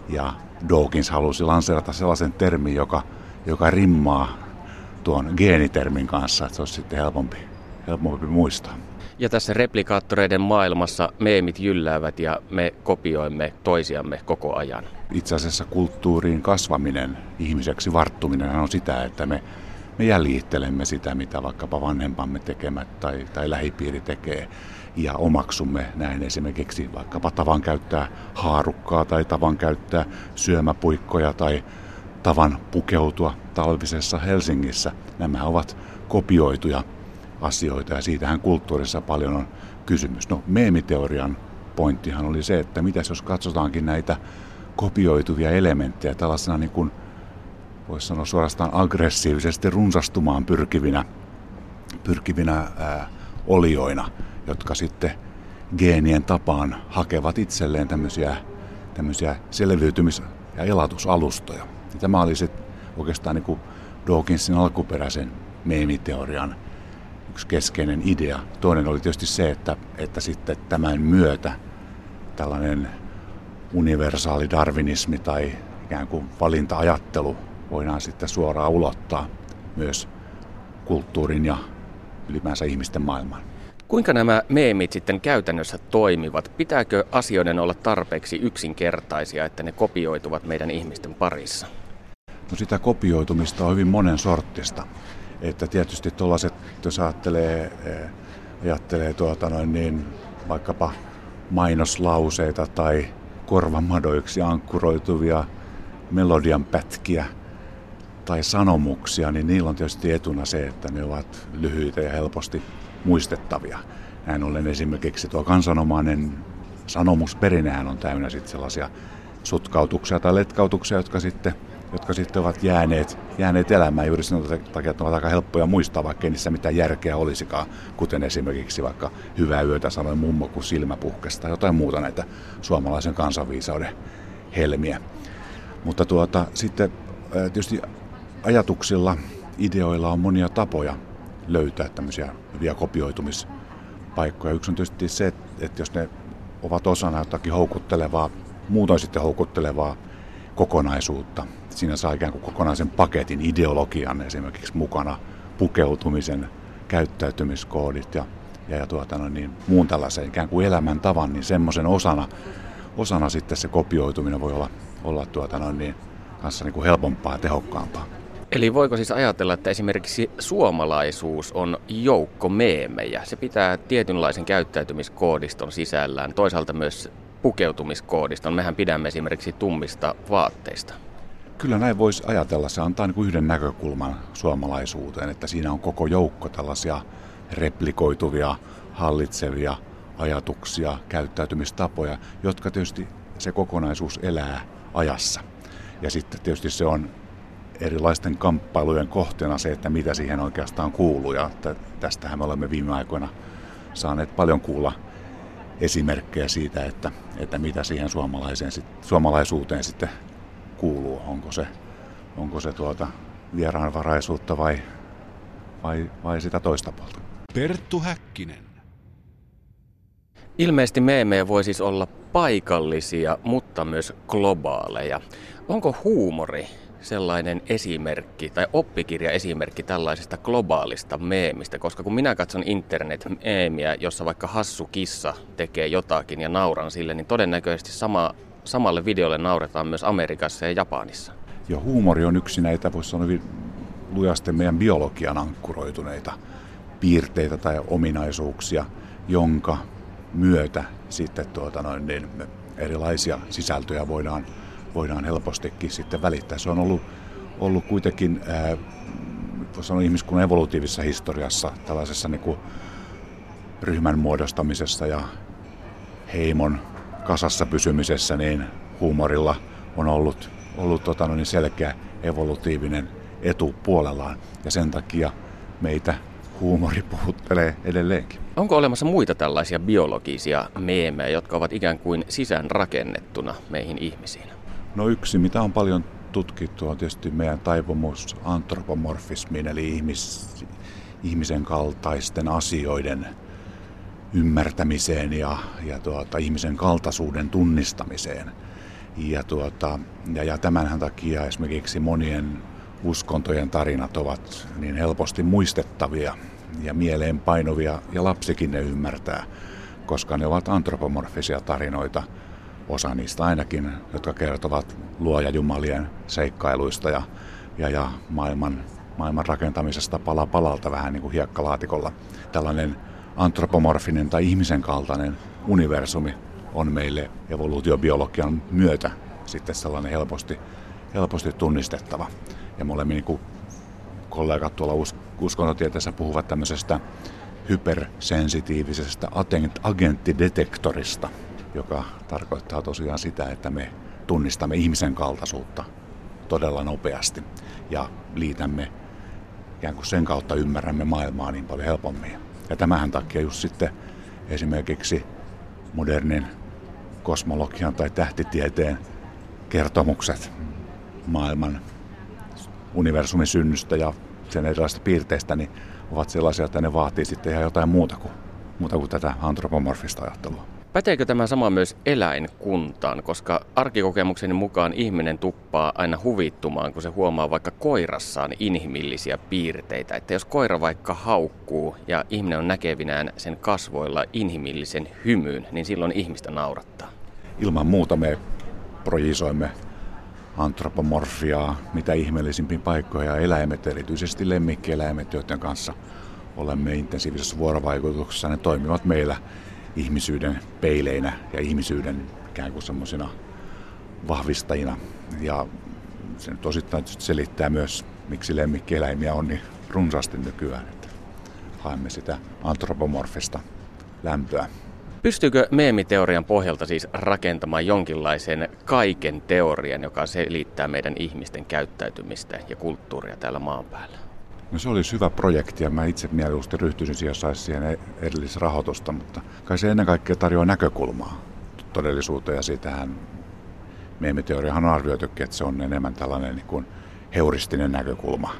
Ja Dawkins halusi lanserata sellaisen termin, joka, joka rimmaa tuon geenitermin kanssa, että se olisi sitten helpompi, helpompi muistaa. Ja tässä replikaattoreiden maailmassa meemit jylläävät ja me kopioimme toisiamme koko ajan. Itse asiassa kulttuuriin kasvaminen, ihmiseksi varttuminen on sitä, että me, me jäljittelemme sitä, mitä vaikkapa vanhempamme tekemät tai, tai lähipiiri tekee ja omaksumme näin esimerkiksi vaikkapa tavan käyttää haarukkaa tai tavan käyttää syömäpuikkoja tai tavan pukeutua talvisessa Helsingissä. Nämä ovat kopioituja asioita ja siitähän kulttuurissa paljon on kysymys. No meemiteorian pointtihan oli se, että mitäs jos katsotaankin näitä kopioituvia elementtejä tällaisena niin kuin voisi sanoa suorastaan aggressiivisesti runsastumaan pyrkivinä, pyrkivinä ää, olioina, jotka sitten geenien tapaan hakevat itselleen tämmöisiä, tämmöisiä selviytymis- ja elatusalustoja. Ja tämä oli se oikeastaan niin Dawkinsin alkuperäisen meemiteorian yksi keskeinen idea. Toinen oli tietysti se, että, että sitten tämän myötä tällainen universaali darwinismi tai ikään kuin valinta-ajattelu voidaan sitten suoraan ulottaa myös kulttuurin ja ylipäänsä ihmisten maailmaan. Kuinka nämä meemit sitten käytännössä toimivat? Pitääkö asioiden olla tarpeeksi yksinkertaisia, että ne kopioituvat meidän ihmisten parissa? No sitä kopioitumista on hyvin monen sorttista. Että tietysti tuollaiset, jos ajattelee, eh, ajattelee tuota noin niin, vaikkapa mainoslauseita tai korvamadoiksi ankkuroituvia melodian pätkiä tai sanomuksia, niin niillä on tietysti etuna se, että ne ovat lyhyitä ja helposti muistettavia. Näin ollen esimerkiksi tuo kansanomainen sanomusperinnehän on täynnä sitten sellaisia sutkautuksia tai letkautuksia, jotka sitten jotka sitten ovat jääneet, jääneet elämään juuri sen takia, että ovat aika helppoja muistaa, vaikka ei niissä mitään järkeä olisikaan, kuten esimerkiksi vaikka hyvää yötä sanoi mummo, kun silmä puhkesi tai jotain muuta näitä suomalaisen kansanviisauden helmiä. Mutta tuota, sitten tietysti ajatuksilla, ideoilla on monia tapoja löytää tämmöisiä hyviä kopioitumispaikkoja. Yksi on tietysti se, että jos ne ovat osana jotakin houkuttelevaa, muutoin sitten houkuttelevaa kokonaisuutta, siinä saa ikään kuin kokonaisen paketin ideologian esimerkiksi mukana, pukeutumisen, käyttäytymiskoodit ja, ja, ja tuota, no niin, muun tällaisen ikään kuin elämäntavan, niin semmoisen osana, osana sitten se kopioituminen voi olla, olla tuota, no niin, kanssa niin kuin helpompaa ja tehokkaampaa. Eli voiko siis ajatella, että esimerkiksi suomalaisuus on joukko meemejä? Se pitää tietynlaisen käyttäytymiskoodiston sisällään, toisaalta myös pukeutumiskoodiston. Mehän pidämme esimerkiksi tummista vaatteista. Kyllä näin voisi ajatella. Se antaa niin kuin yhden näkökulman suomalaisuuteen, että siinä on koko joukko tällaisia replikoituvia, hallitsevia ajatuksia, käyttäytymistapoja, jotka tietysti se kokonaisuus elää ajassa. Ja sitten tietysti se on erilaisten kamppailujen kohteena se, että mitä siihen oikeastaan kuuluu. Ja tästähän me olemme viime aikoina saaneet paljon kuulla esimerkkejä siitä, että, että mitä siihen suomalaiseen, suomalaisuuteen sitten kuuluu. Onko se, onko se tuota vieraanvaraisuutta vai, vai, vai sitä toista puolta. Perttu Häkkinen. Ilmeisesti meemejä voi siis olla paikallisia, mutta myös globaaleja. Onko huumori sellainen esimerkki tai oppikirja esimerkki tällaisesta globaalista meemistä, koska kun minä katson internet-meemiä, jossa vaikka hassu kissa tekee jotakin ja nauran sille, niin todennäköisesti sama samalle videolle nauretaan myös Amerikassa ja Japanissa. Ja huumori on yksi näitä, voisi sanoa hyvin lujasti meidän biologian ankkuroituneita piirteitä tai ominaisuuksia, jonka myötä sitten tuota noin, niin erilaisia sisältöjä voidaan, voidaan helpostikin sitten välittää. Se on ollut, ollut kuitenkin, ää, sanoa ihmiskunnan evolutiivisessa historiassa, tällaisessa niin kuin ryhmän muodostamisessa ja heimon kasassa pysymisessä, niin huumorilla on ollut, ollut tota, no niin selkeä evolutiivinen etu puolellaan. Ja sen takia meitä huumori puhuttelee edelleenkin. Onko olemassa muita tällaisia biologisia meemejä, jotka ovat ikään kuin sisään rakennettuna meihin ihmisiin? No yksi, mitä on paljon tutkittu, on tietysti meidän taipumus antropomorfismiin, eli ihmis, ihmisen kaltaisten asioiden ymmärtämiseen ja, ja tuota, ihmisen kaltaisuuden tunnistamiseen. Ja, tuota, ja, ja tämänhän takia esimerkiksi monien uskontojen tarinat ovat niin helposti muistettavia ja mieleen painuvia, ja lapsikin ne ymmärtää, koska ne ovat antropomorfisia tarinoita, osa niistä ainakin, jotka kertovat luojajumalien seikkailuista ja, ja, ja maailman, maailman rakentamisesta pala palalta vähän niin kuin hiekkalaatikolla. Tällainen antropomorfinen tai ihmisen kaltainen universumi on meille evoluutiobiologian myötä sitten sellainen helposti, helposti tunnistettava. Ja molemmin niin kollegat tuolla uskontotieteessä puhuvat tämmöisestä hypersensitiivisestä agenttidetektorista, joka tarkoittaa tosiaan sitä, että me tunnistamme ihmisen kaltaisuutta todella nopeasti ja liitämme ikään kuin sen kautta ymmärrämme maailmaa niin paljon helpommin. Ja tämähän takia just sitten esimerkiksi modernin kosmologian tai tähtitieteen kertomukset maailman universumin synnystä ja sen erilaisista piirteistä, niin ovat sellaisia, että ne vaatii sitten ihan jotain muuta kuin, muuta kuin tätä antropomorfista ajattelua. Päteekö tämä sama myös eläinkuntaan, koska arkikokemukseni mukaan ihminen tuppaa aina huvittumaan, kun se huomaa vaikka koirassaan inhimillisiä piirteitä. Että jos koira vaikka haukkuu ja ihminen on näkevinään sen kasvoilla inhimillisen hymyyn, niin silloin ihmistä naurattaa. Ilman muuta me projisoimme antropomorfiaa, mitä ihmeellisimpiin paikkoihin ja eläimet, erityisesti lemmikkieläimet, joiden kanssa olemme intensiivisessä vuorovaikutuksessa, ne toimivat meillä ihmisyyden peileinä ja ihmisyyden ikään kuin semmoisina vahvistajina. Ja se nyt osittain selittää myös, miksi lemmikkieläimiä on niin runsaasti nykyään, että haemme sitä antropomorfista lämpöä. Pystyykö meemiteorian pohjalta siis rakentamaan jonkinlaisen kaiken teorian, joka selittää meidän ihmisten käyttäytymistä ja kulttuuria täällä maan päällä? No se olisi hyvä projekti ja mä itse mieluusti ryhtyisin siihen, jos saisi siihen e- edellisrahoitusta, mutta kai se ennen kaikkea tarjoaa näkökulmaa todellisuuteen ja siitähän meemiteoriahan on arvioitukin, että se on enemmän tällainen niin kuin heuristinen näkökulma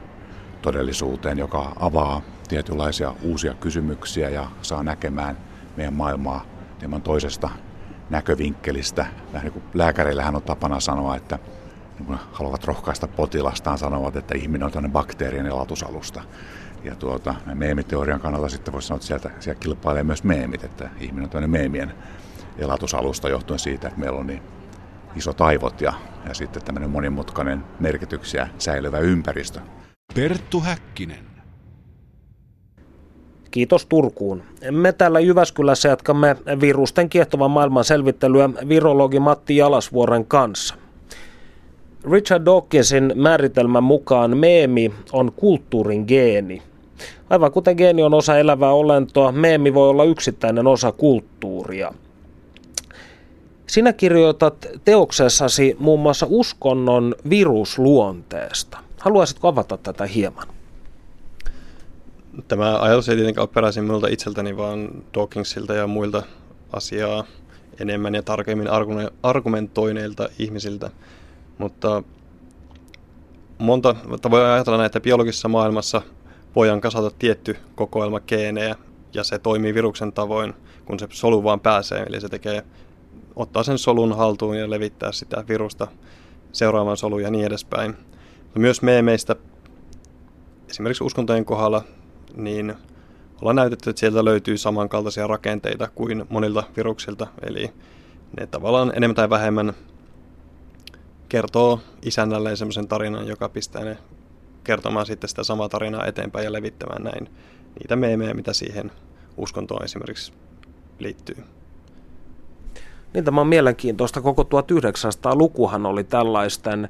todellisuuteen, joka avaa tietynlaisia uusia kysymyksiä ja saa näkemään meidän maailmaa hieman toisesta näkövinkkelistä. Vähän niin kuin lääkäreillähän on tapana sanoa, että kun haluavat rohkaista potilastaan, sanovat, että ihminen on tämmöinen bakteerien elatusalusta. Ja tuota, meemiteorian kannalta sitten voisi sanoa, että sieltä, sieltä kilpailee myös meemit, että ihminen on tämmöinen meemien elatusalusta johtuen siitä, että meillä on niin isot aivot ja, ja sitten tämmöinen monimutkainen merkityksiä säilyvä ympäristö. Perttu Häkkinen. Kiitos Turkuun. Me täällä Jyväskylässä jatkamme virusten kiehtovan maailman selvittelyä virologi Matti Jalasvuoren kanssa. Richard Dawkinsin määritelmän mukaan meemi on kulttuurin geeni. Aivan kuten geeni on osa elävää olentoa, meemi voi olla yksittäinen osa kulttuuria. Sinä kirjoitat teoksessasi muun muassa uskonnon virusluonteesta. Haluaisitko avata tätä hieman? Tämä ajatus ei tietenkään ole peräisin minulta itseltäni, vaan Dawkinsilta ja muilta asiaa enemmän ja tarkemmin argumentoineilta ihmisiltä. Mutta monta, voi ajatella näin, että biologisessa maailmassa voidaan kasata tietty kokoelma geenejä ja se toimii viruksen tavoin, kun se solu vaan pääsee. Eli se tekee, ottaa sen solun haltuun ja levittää sitä virusta seuraavaan soluun ja niin edespäin. Myös meemeistä, esimerkiksi uskontojen kohdalla, niin ollaan näytetty, että sieltä löytyy samankaltaisia rakenteita kuin monilta viruksilta. Eli ne tavallaan enemmän tai vähemmän kertoo isännälleen semmoisen tarinan, joka pistää ne kertomaan sitten sitä samaa tarinaa eteenpäin ja levittämään näin niitä meemejä, mitä siihen uskontoon esimerkiksi liittyy. Niin tämä on mielenkiintoista. Koko 1900-lukuhan oli tällaisten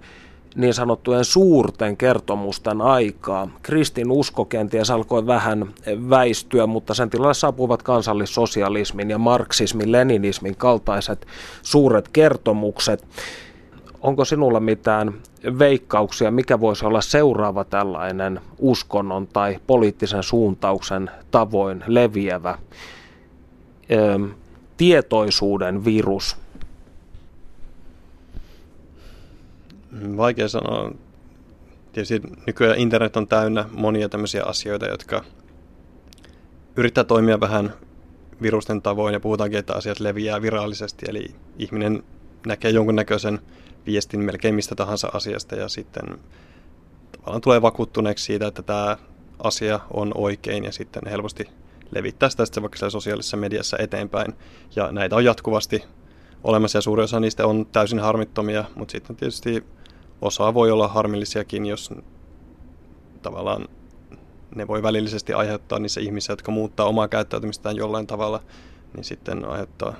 niin sanottujen suurten kertomusten aikaa. Kristin usko kenties alkoi vähän väistyä, mutta sen tilalle saapuivat kansallissosialismin ja marksismin, leninismin kaltaiset suuret kertomukset. Onko sinulla mitään veikkauksia, mikä voisi olla seuraava tällainen uskonnon tai poliittisen suuntauksen tavoin leviävä ö, tietoisuuden virus? Vaikea sanoa. Tietysti nykyään internet on täynnä monia tämmöisiä asioita, jotka yrittää toimia vähän virusten tavoin ja puhutaankin, että asiat leviää virallisesti. Eli ihminen näkee jonkunnäköisen viestin melkein mistä tahansa asiasta ja sitten tavallaan tulee vakuuttuneeksi siitä, että tämä asia on oikein ja sitten helposti levittää sitä sitten vaikka sosiaalisessa mediassa eteenpäin. Ja näitä on jatkuvasti olemassa ja suuri osa niistä on täysin harmittomia, mutta sitten tietysti osa voi olla harmillisiakin, jos tavallaan ne voi välillisesti aiheuttaa niissä ihmisissä, jotka muuttaa omaa käyttäytymistään jollain tavalla, niin sitten aiheuttaa,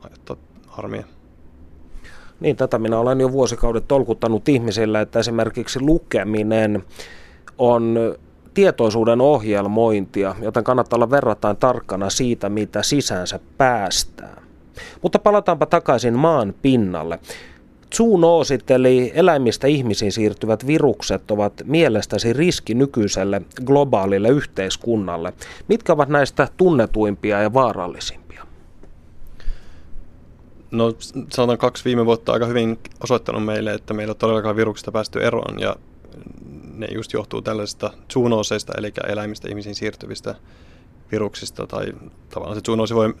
aiheuttaa harmia. Niin, tätä minä olen jo vuosikaudet tolkuttanut ihmisille, että esimerkiksi lukeminen on tietoisuuden ohjelmointia, joten kannattaa olla verrattain tarkkana siitä, mitä sisäänsä päästään. Mutta palataanpa takaisin maan pinnalle. Zoonoosit eli eläimistä ihmisiin siirtyvät virukset ovat mielestäsi riski nykyiselle globaalille yhteiskunnalle. Mitkä ovat näistä tunnetuimpia ja vaarallisimpia? No sanotaan kaksi viime vuotta aika hyvin osoittanut meille, että meillä on todellakaan viruksista päästy eroon ja ne just johtuu tällaisista zoonooseista, eli eläimistä ihmisiin siirtyvistä viruksista, tai tavallaan se zoonoosi voi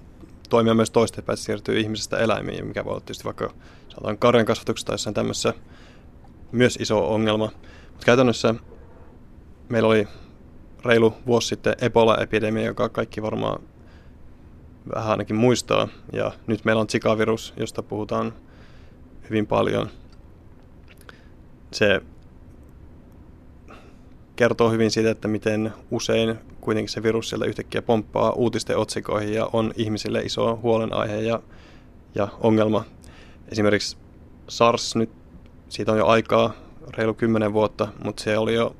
toimia myös toistepäin, että siirtyy ihmisestä eläimiin, mikä voi olla tietysti vaikka sanotaan karjan kasvatuksessa tai jossain tämmöisessä myös iso ongelma. Mutta käytännössä meillä oli reilu vuosi sitten Ebola-epidemia, joka kaikki varmaan vähän ainakin muistaa. Ja nyt meillä on Zika-virus, josta puhutaan hyvin paljon. Se kertoo hyvin siitä, että miten usein kuitenkin se virus sieltä yhtäkkiä pomppaa uutisten otsikoihin ja on ihmisille iso huolenaihe ja, ja ongelma. Esimerkiksi SARS nyt, siitä on jo aikaa, reilu kymmenen vuotta, mutta se oli jo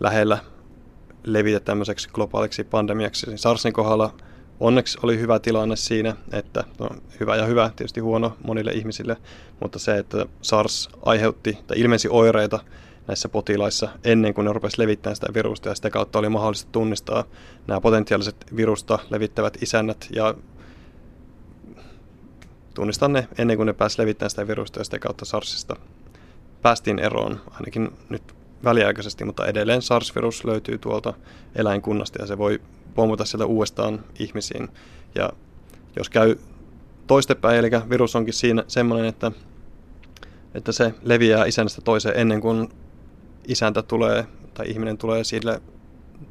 lähellä levitä tämmöiseksi globaaliksi pandemiaksi. SARSin kohdalla onneksi oli hyvä tilanne siinä, että no, hyvä ja hyvä, tietysti huono monille ihmisille, mutta se, että SARS aiheutti tai ilmensi oireita näissä potilaissa ennen kuin ne rupesi levittämään sitä virusta ja sitä kautta oli mahdollista tunnistaa nämä potentiaaliset virusta levittävät isännät ja tunnistaa ne ennen kuin ne pääsi levittämään sitä virusta ja sitä kautta SARSista päästiin eroon, ainakin nyt väliaikaisesti, mutta edelleen SARS-virus löytyy tuolta eläinkunnasta ja se voi pommuta sieltä uudestaan ihmisiin. Ja jos käy toistepäin, eli virus onkin siinä semmoinen, että, että se leviää isännästä toiseen ennen kuin isäntä tulee tai ihminen tulee sille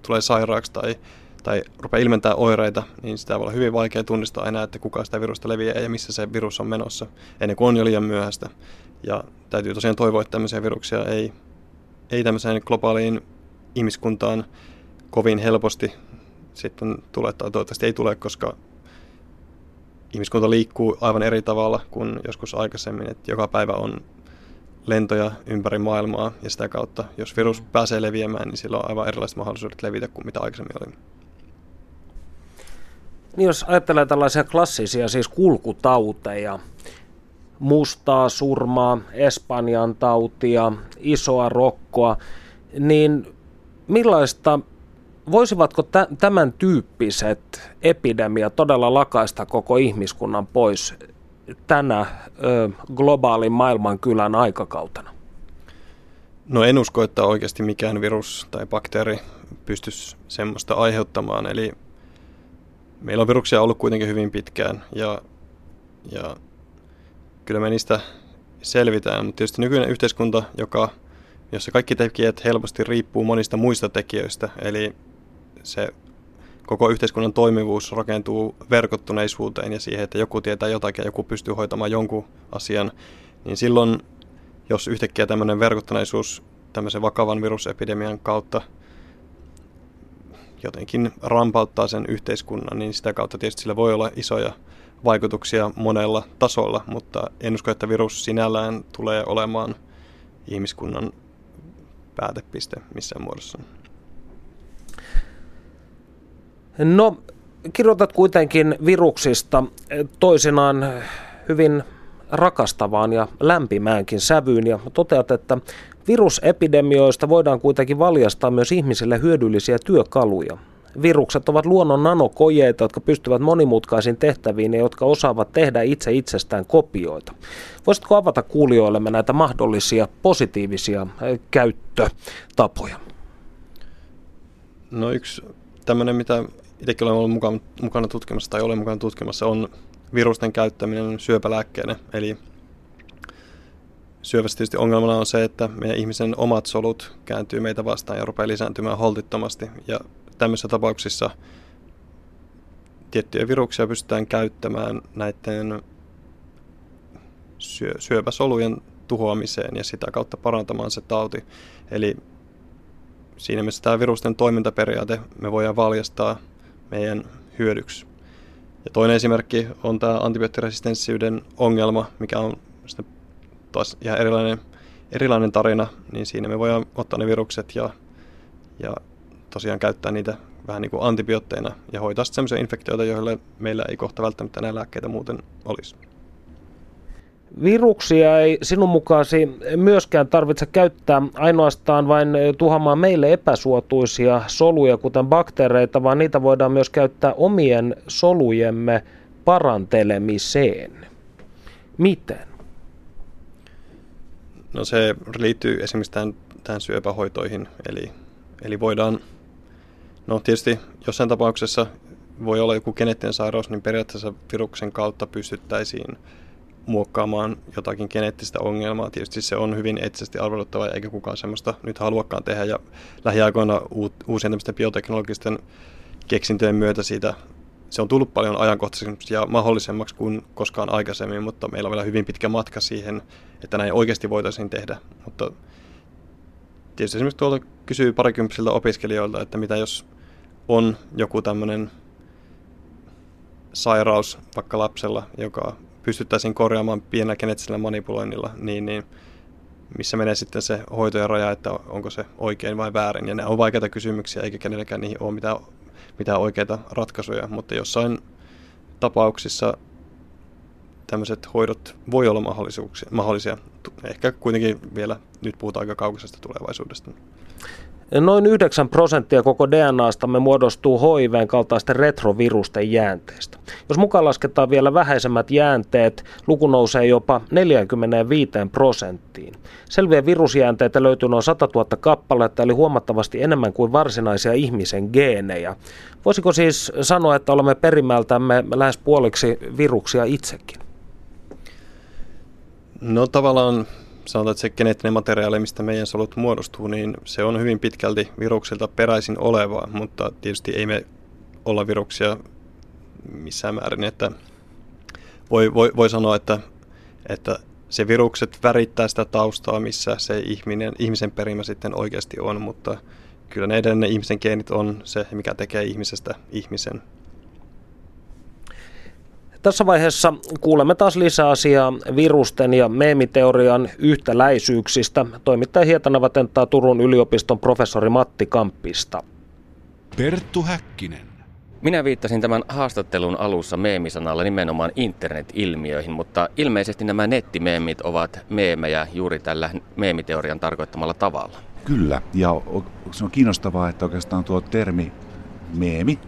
tulee sairaaksi tai, tai rupeaa ilmentää oireita, niin sitä voi olla hyvin vaikea tunnistaa enää, että kuka sitä virusta leviää ja missä se virus on menossa, ennen kuin on jo liian myöhäistä. Ja täytyy tosiaan toivoa, että tämmöisiä viruksia ei, ei tämmöiseen globaaliin ihmiskuntaan kovin helposti sitten tule, tai toivottavasti ei tule, koska ihmiskunta liikkuu aivan eri tavalla kuin joskus aikaisemmin, että joka päivä on lentoja ympäri maailmaa ja sitä kautta, jos virus pääsee leviämään, niin sillä on aivan erilaiset mahdollisuudet levitä kuin mitä aikaisemmin oli. Niin jos ajattelee tällaisia klassisia siis kulkutauteja, mustaa surmaa, Espanjan tautia, isoa rokkoa, niin millaista, voisivatko tämän tyyppiset epidemia todella lakaista koko ihmiskunnan pois tänä ö, globaalin maailmankylän aikakautena? No en usko, että oikeasti mikään virus tai bakteeri pystyisi semmoista aiheuttamaan. Eli meillä on viruksia ollut kuitenkin hyvin pitkään ja, ja kyllä me niistä selvitään. Mutta tietysti nykyinen yhteiskunta, joka, jossa kaikki tekijät helposti riippuu monista muista tekijöistä, eli se koko yhteiskunnan toimivuus rakentuu verkottuneisuuteen ja siihen, että joku tietää jotakin ja joku pystyy hoitamaan jonkun asian, niin silloin, jos yhtäkkiä tämmöinen verkottuneisuus tämmöisen vakavan virusepidemian kautta jotenkin rampauttaa sen yhteiskunnan, niin sitä kautta tietysti sillä voi olla isoja vaikutuksia monella tasolla, mutta en usko, että virus sinällään tulee olemaan ihmiskunnan päätepiste missään muodossa. No, kirjoitat kuitenkin viruksista toisinaan hyvin rakastavaan ja lämpimäänkin sävyyn ja toteat, että virusepidemioista voidaan kuitenkin valjastaa myös ihmisille hyödyllisiä työkaluja. Virukset ovat luonnon nanokojeita, jotka pystyvät monimutkaisiin tehtäviin ja jotka osaavat tehdä itse itsestään kopioita. Voisitko avata kuulijoillemme näitä mahdollisia positiivisia käyttötapoja? No yksi tämmöinen, mitä itsekin olen ollut mukana, mukana tutkimassa tai olen mukana tutkimassa, on virusten käyttäminen syöpälääkkeenä. Eli syövässä tietysti ongelmana on se, että meidän ihmisen omat solut kääntyy meitä vastaan ja rupeaa lisääntymään holtittomasti. Ja tämmöisissä tapauksissa tiettyjä viruksia pystytään käyttämään näiden syö, syöpäsolujen tuhoamiseen ja sitä kautta parantamaan se tauti. Eli siinä mielessä tämä virusten toimintaperiaate me voidaan valjastaa meidän hyödyksi. Ja toinen esimerkki on tämä antibioottiresistenssiyden ongelma, mikä on taas ihan erilainen, erilainen tarina, niin siinä me voidaan ottaa ne virukset ja, ja tosiaan käyttää niitä vähän niin kuin antibiootteina ja hoitaa sitten sellaisia infektioita, joille meillä ei kohta välttämättä nämä lääkkeitä muuten olisi. Viruksia ei sinun mukaasi myöskään tarvitse käyttää ainoastaan vain tuhoamaan meille epäsuotuisia soluja, kuten bakteereita, vaan niitä voidaan myös käyttää omien solujemme parantelemiseen. Miten? No se liittyy esimerkiksi tähän, tähän syöpähoitoihin, eli, eli voidaan, no tietysti jossain tapauksessa voi olla joku geneettinen sairaus, niin periaatteessa viruksen kautta pystyttäisiin muokkaamaan jotakin geneettistä ongelmaa. Tietysti se on hyvin eettisesti arveluttava, eikä kukaan semmoista nyt haluakaan tehdä. Ja lähiaikoina uusien tämmöisten bioteknologisten keksintöjen myötä siitä se on tullut paljon ajankohtaisemmaksi ja mahdollisemmaksi kuin koskaan aikaisemmin, mutta meillä on vielä hyvin pitkä matka siihen, että näin oikeasti voitaisiin tehdä. Mutta tietysti esimerkiksi tuolta kysyy parikymppisiltä opiskelijoilta, että mitä jos on joku tämmöinen sairaus vaikka lapsella, joka pystyttäisiin korjaamaan pienellä geneettisellä manipuloinnilla, niin, niin missä menee sitten se hoitojen raja, että onko se oikein vai väärin. Ja nämä on vaikeita kysymyksiä, eikä kenelläkään niihin ole mitään, mitään oikeita ratkaisuja, mutta jossain tapauksissa tämmöiset hoidot voi olla mahdollisia. Ehkä kuitenkin vielä nyt puhutaan aika kaukaisesta tulevaisuudesta. Noin 9 prosenttia koko DNAstamme muodostuu HIVn kaltaisten retrovirusten jäänteistä. Jos mukaan lasketaan vielä vähäisemmät jäänteet, luku nousee jopa 45 prosenttiin. Selviä virusjäänteitä löytyy noin 100 000 kappaletta, eli huomattavasti enemmän kuin varsinaisia ihmisen geenejä. Voisiko siis sanoa, että olemme perimältämme lähes puoliksi viruksia itsekin? No tavallaan sanotaan, että se geneettinen materiaali, mistä meidän solut muodostuu, niin se on hyvin pitkälti viruksilta peräisin olevaa, mutta tietysti ei me olla viruksia missään määrin, että voi, voi, voi sanoa, että, että se virukset värittää sitä taustaa, missä se ihminen, ihmisen perimä sitten oikeasti on, mutta kyllä ne edelleen ne ihmisen geenit on se, mikä tekee ihmisestä ihmisen. Tässä vaiheessa kuulemme taas lisää asiaa virusten ja meemiteorian yhtäläisyyksistä. Toimittaja Hietanava tenttaa Turun yliopiston professori Matti Kamppista. Perttu Häkkinen. Minä viittasin tämän haastattelun alussa meemisanalla nimenomaan internet-ilmiöihin, mutta ilmeisesti nämä nettimeemit ovat meemejä juuri tällä meemiteorian tarkoittamalla tavalla. Kyllä, ja se on kiinnostavaa, että oikeastaan tuo termi meemi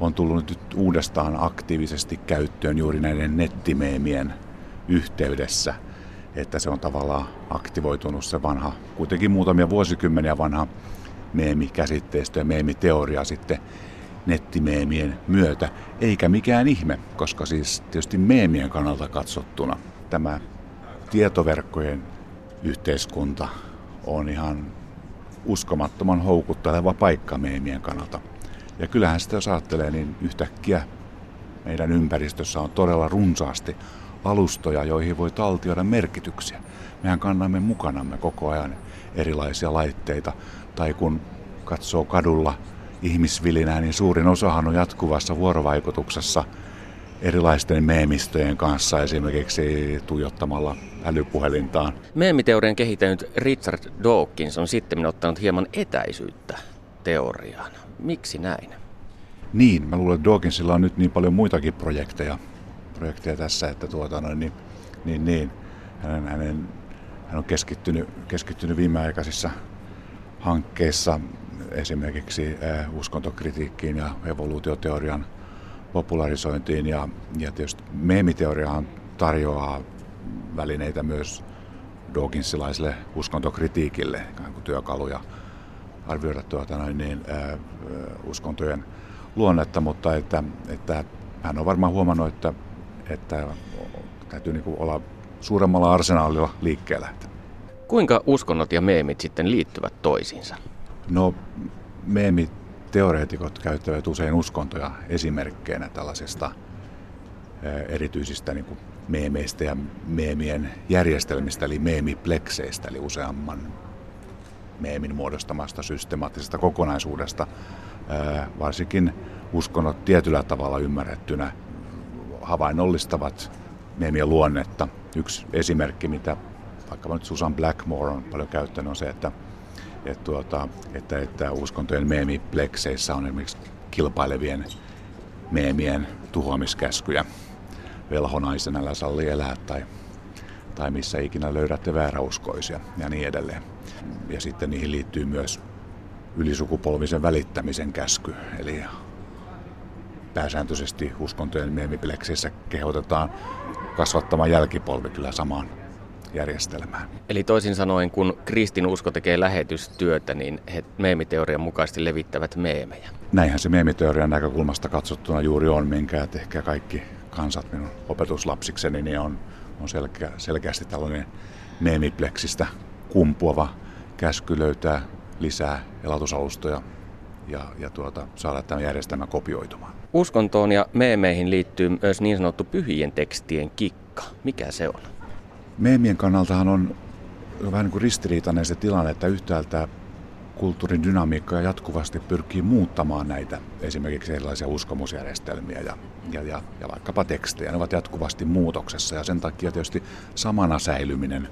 on tullut nyt uudestaan aktiivisesti käyttöön juuri näiden nettimeemien yhteydessä. Että se on tavallaan aktivoitunut se vanha, kuitenkin muutamia vuosikymmeniä vanha meemikäsitteistö ja meemiteoria sitten nettimeemien myötä. Eikä mikään ihme, koska siis tietysti meemien kannalta katsottuna tämä tietoverkkojen yhteiskunta on ihan uskomattoman houkutteleva paikka meemien kannalta. Ja kyllähän sitä jos ajattelee, niin yhtäkkiä meidän ympäristössä on todella runsaasti alustoja, joihin voi taltioida merkityksiä. Mehän kannamme mukanamme koko ajan erilaisia laitteita. Tai kun katsoo kadulla ihmisvilinää, niin suurin osahan on jatkuvassa vuorovaikutuksessa erilaisten meemistöjen kanssa, esimerkiksi tuijottamalla älypuhelintaan. Meemiteorian kehittänyt Richard Dawkins on sitten ottanut hieman etäisyyttä teoriaan. Miksi näin? Niin, mä luulen, että Dawkinsilla on nyt niin paljon muitakin projekteja, projekteja tässä, että tuota, no, niin, niin, niin, hänen, hänen, hän on keskittynyt, keskittynyt viimeaikaisissa hankkeissa esimerkiksi äh, uskontokritiikkiin ja evoluutioteorian popularisointiin. Ja, ja tietysti meemiteoriahan tarjoaa välineitä myös Dawkinsilaiselle uskontokritiikille, kuin työkaluja arvioida tuota noin niin, ää, uskontojen luonnetta, mutta että, että hän on varmaan huomannut, että, että täytyy niin olla suuremmalla arsenaalilla liikkeellä. Kuinka uskonnot ja meemit sitten liittyvät toisiinsa? No, meemiteoreetikot käyttävät usein uskontoja esimerkkeinä tällaisista erityisistä niin kuin meemeistä ja meemien järjestelmistä, eli meemiplekseistä, eli useamman meemin muodostamasta systemaattisesta kokonaisuudesta. Varsinkin uskonnot tietyllä tavalla ymmärrettynä havainnollistavat meemien luonnetta. Yksi esimerkki, mitä vaikka nyt Susan Blackmore on paljon käyttänyt, on se, että, että, tuota, että, että uskontojen meemiplekseissä on esimerkiksi kilpailevien meemien tuhoamiskäskyjä. Velhonaisen älä salli elää tai, tai missä ikinä löydätte vääräuskoisia ja niin edelleen. Ja sitten niihin liittyy myös ylisukupolvisen välittämisen käsky, eli pääsääntöisesti uskontojen meemiplekseissa kehotetaan kasvattamaan jälkipolvi kyllä samaan järjestelmään. Eli toisin sanoen, kun kristin usko tekee lähetystyötä, niin he meemiteorian mukaisesti levittävät meemejä. Näinhän se meemiteorian näkökulmasta katsottuna juuri on, minkä ehkä kaikki kansat minun opetuslapsikseni niin on, on selkeä, selkeästi tällainen meemipleksistä kumpuava käsky löytää lisää elatusalustoja ja, ja tuota, saada tämä järjestelmä kopioitumaan. Uskontoon ja meemeihin liittyy myös niin sanottu pyhien tekstien kikka. Mikä se on? Meemien kannaltahan on vähän niin kuin ristiriitainen se tilanne, että yhtäältä kulttuurin dynamiikka jatkuvasti pyrkii muuttamaan näitä esimerkiksi erilaisia uskomusjärjestelmiä ja, ja, ja, ja vaikkapa tekstejä. Ne ovat jatkuvasti muutoksessa ja sen takia tietysti samana säilyminen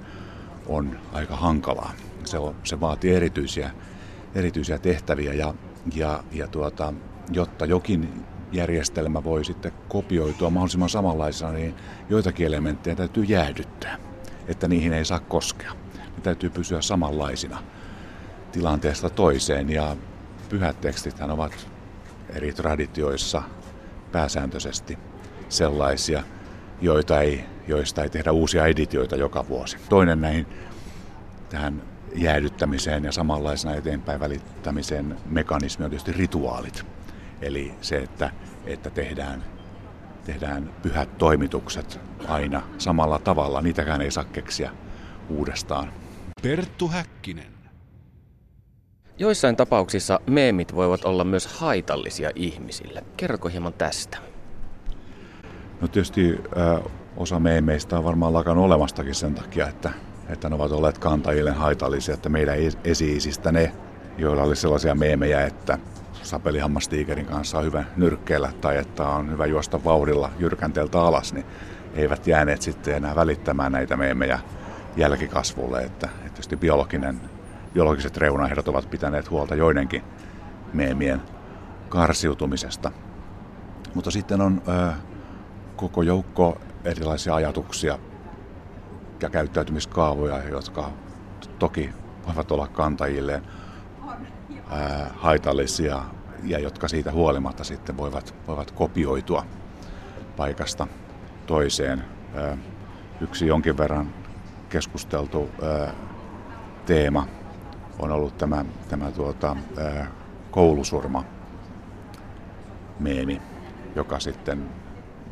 on aika hankalaa. Se, on, se vaatii erityisiä, erityisiä tehtäviä ja, ja, ja tuota, jotta jokin järjestelmä voi sitten kopioitua mahdollisimman samanlaisena, niin joitakin elementtejä täytyy jäädyttää, että niihin ei saa koskea. Ne täytyy pysyä samanlaisina tilanteesta toiseen ja pyhät tekstithän ovat eri traditioissa pääsääntöisesti sellaisia, joita ei, joista ei tehdä uusia editioita joka vuosi. Toinen näihin tähän jäädyttämiseen ja samanlaisena eteenpäin välittämiseen mekanismi on tietysti rituaalit. Eli se, että, että tehdään, tehdään pyhät toimitukset aina samalla tavalla, niitäkään ei saa keksiä uudestaan. Perttu Häkkinen. Joissain tapauksissa meemit voivat olla myös haitallisia ihmisille. Kerroko hieman tästä? No tietysti äh, osa meemeistä on varmaan lakannut olemastakin sen takia, että, että ne ovat olleet kantajille haitallisia, että meidän esi-isistä ne, joilla oli sellaisia meemejä, että sapelihammastiikerin kanssa on hyvä nyrkkeellä tai että on hyvä juosta vauhdilla jyrkänteeltä alas, niin eivät jääneet sitten enää välittämään näitä meemejä jälkikasvulle. Että, että tietysti biologinen, biologiset reunaehdot ovat pitäneet huolta joidenkin meemien karsiutumisesta. Mutta sitten on ö, koko joukko erilaisia ajatuksia ja käyttäytymiskaavoja, jotka toki voivat olla kantajilleen ää, haitallisia ja jotka siitä huolimatta sitten voivat, voivat kopioitua paikasta toiseen. Ää, yksi jonkin verran keskusteltu ää, teema on ollut tämä, tämä tuota, ää, koulusurma meemi, joka sitten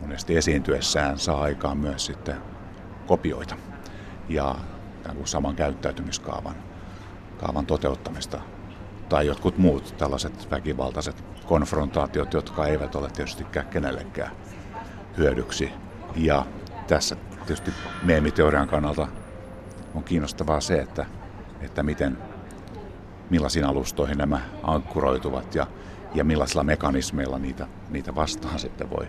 monesti esiintyessään saa aikaan myös sitten kopioita ja saman käyttäytymiskaavan kaavan toteuttamista tai jotkut muut tällaiset väkivaltaiset konfrontaatiot, jotka eivät ole tietystikään kenellekään hyödyksi. Ja tässä tietysti meemiteorian kannalta on kiinnostavaa se, että, että miten, millaisiin alustoihin nämä ankkuroituvat ja, ja millaisilla mekanismeilla niitä, niitä vastaan sitten voi,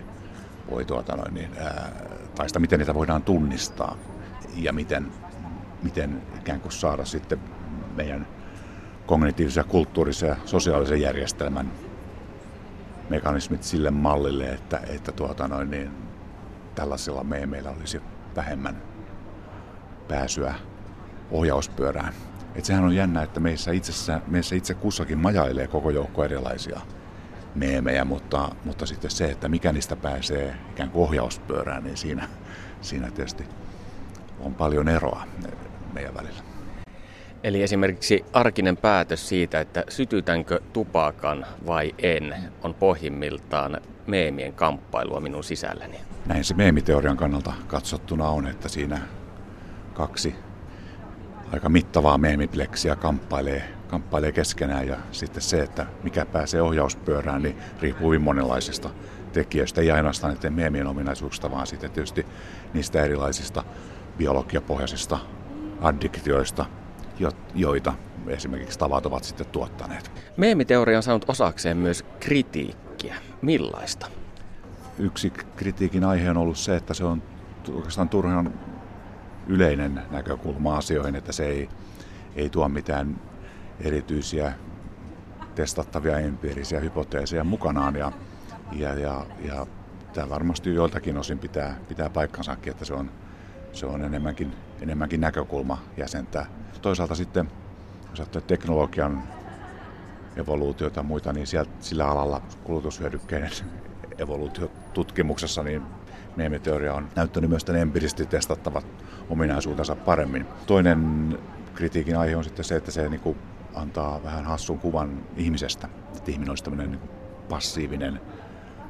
voi tuota noin, niin, ää, tai sitä, miten niitä voidaan tunnistaa ja miten, miten ikään kuin saada sitten meidän kognitiivisen, kulttuurisen ja sosiaalisen järjestelmän mekanismit sille mallille, että, että tuota noin, niin tällaisilla me, meillä olisi vähemmän pääsyä ohjauspyörään. Et sehän on jännä, että meissä, itsessä, meissä itse kussakin majailee koko joukko erilaisia meemejä, mutta, mutta sitten se, että mikä niistä pääsee ikään kuin ohjauspyörään, niin siinä, siinä tietysti on paljon eroa meidän välillä. Eli esimerkiksi arkinen päätös siitä, että sytytänkö tupakan vai en, on pohjimmiltaan meemien kamppailua minun sisälläni. Näin se meemiteorian kannalta katsottuna on, että siinä kaksi aika mittavaa meemipleksiä kamppailee, kamppailee keskenään ja sitten se, että mikä pääsee ohjauspyörään, niin riippuu hyvin monenlaisista tekijöistä, ei ainoastaan näiden meemien ominaisuuksista, vaan sitten tietysti niistä erilaisista biologiapohjaisista addiktioista, joita esimerkiksi tavat ovat sitten tuottaneet. Meemiteoria on saanut osakseen myös kritiikkiä. Millaista? Yksi kritiikin aihe on ollut se, että se on oikeastaan turhan yleinen näkökulma asioihin, että se ei, ei tuo mitään erityisiä testattavia empiirisiä hypoteeseja mukanaan. Ja, ja, ja, ja tämä varmasti joiltakin osin pitää, pitää paikkansakin, että se on, se on enemmänkin, enemmänkin näkökulma jäsentää. Toisaalta sitten, jos ajattelee teknologian evoluutiota ja muita, niin sieltä, sillä alalla kulutushyödykkeiden evoluutiotutkimuksessa niin meemiteoria on näyttänyt myös tämän empiirisesti testattavat ominaisuutensa paremmin. Toinen kritiikin aihe on sitten se, että se niin kuin antaa vähän hassun kuvan ihmisestä. Että ihminen olisi tämmöinen niin passiivinen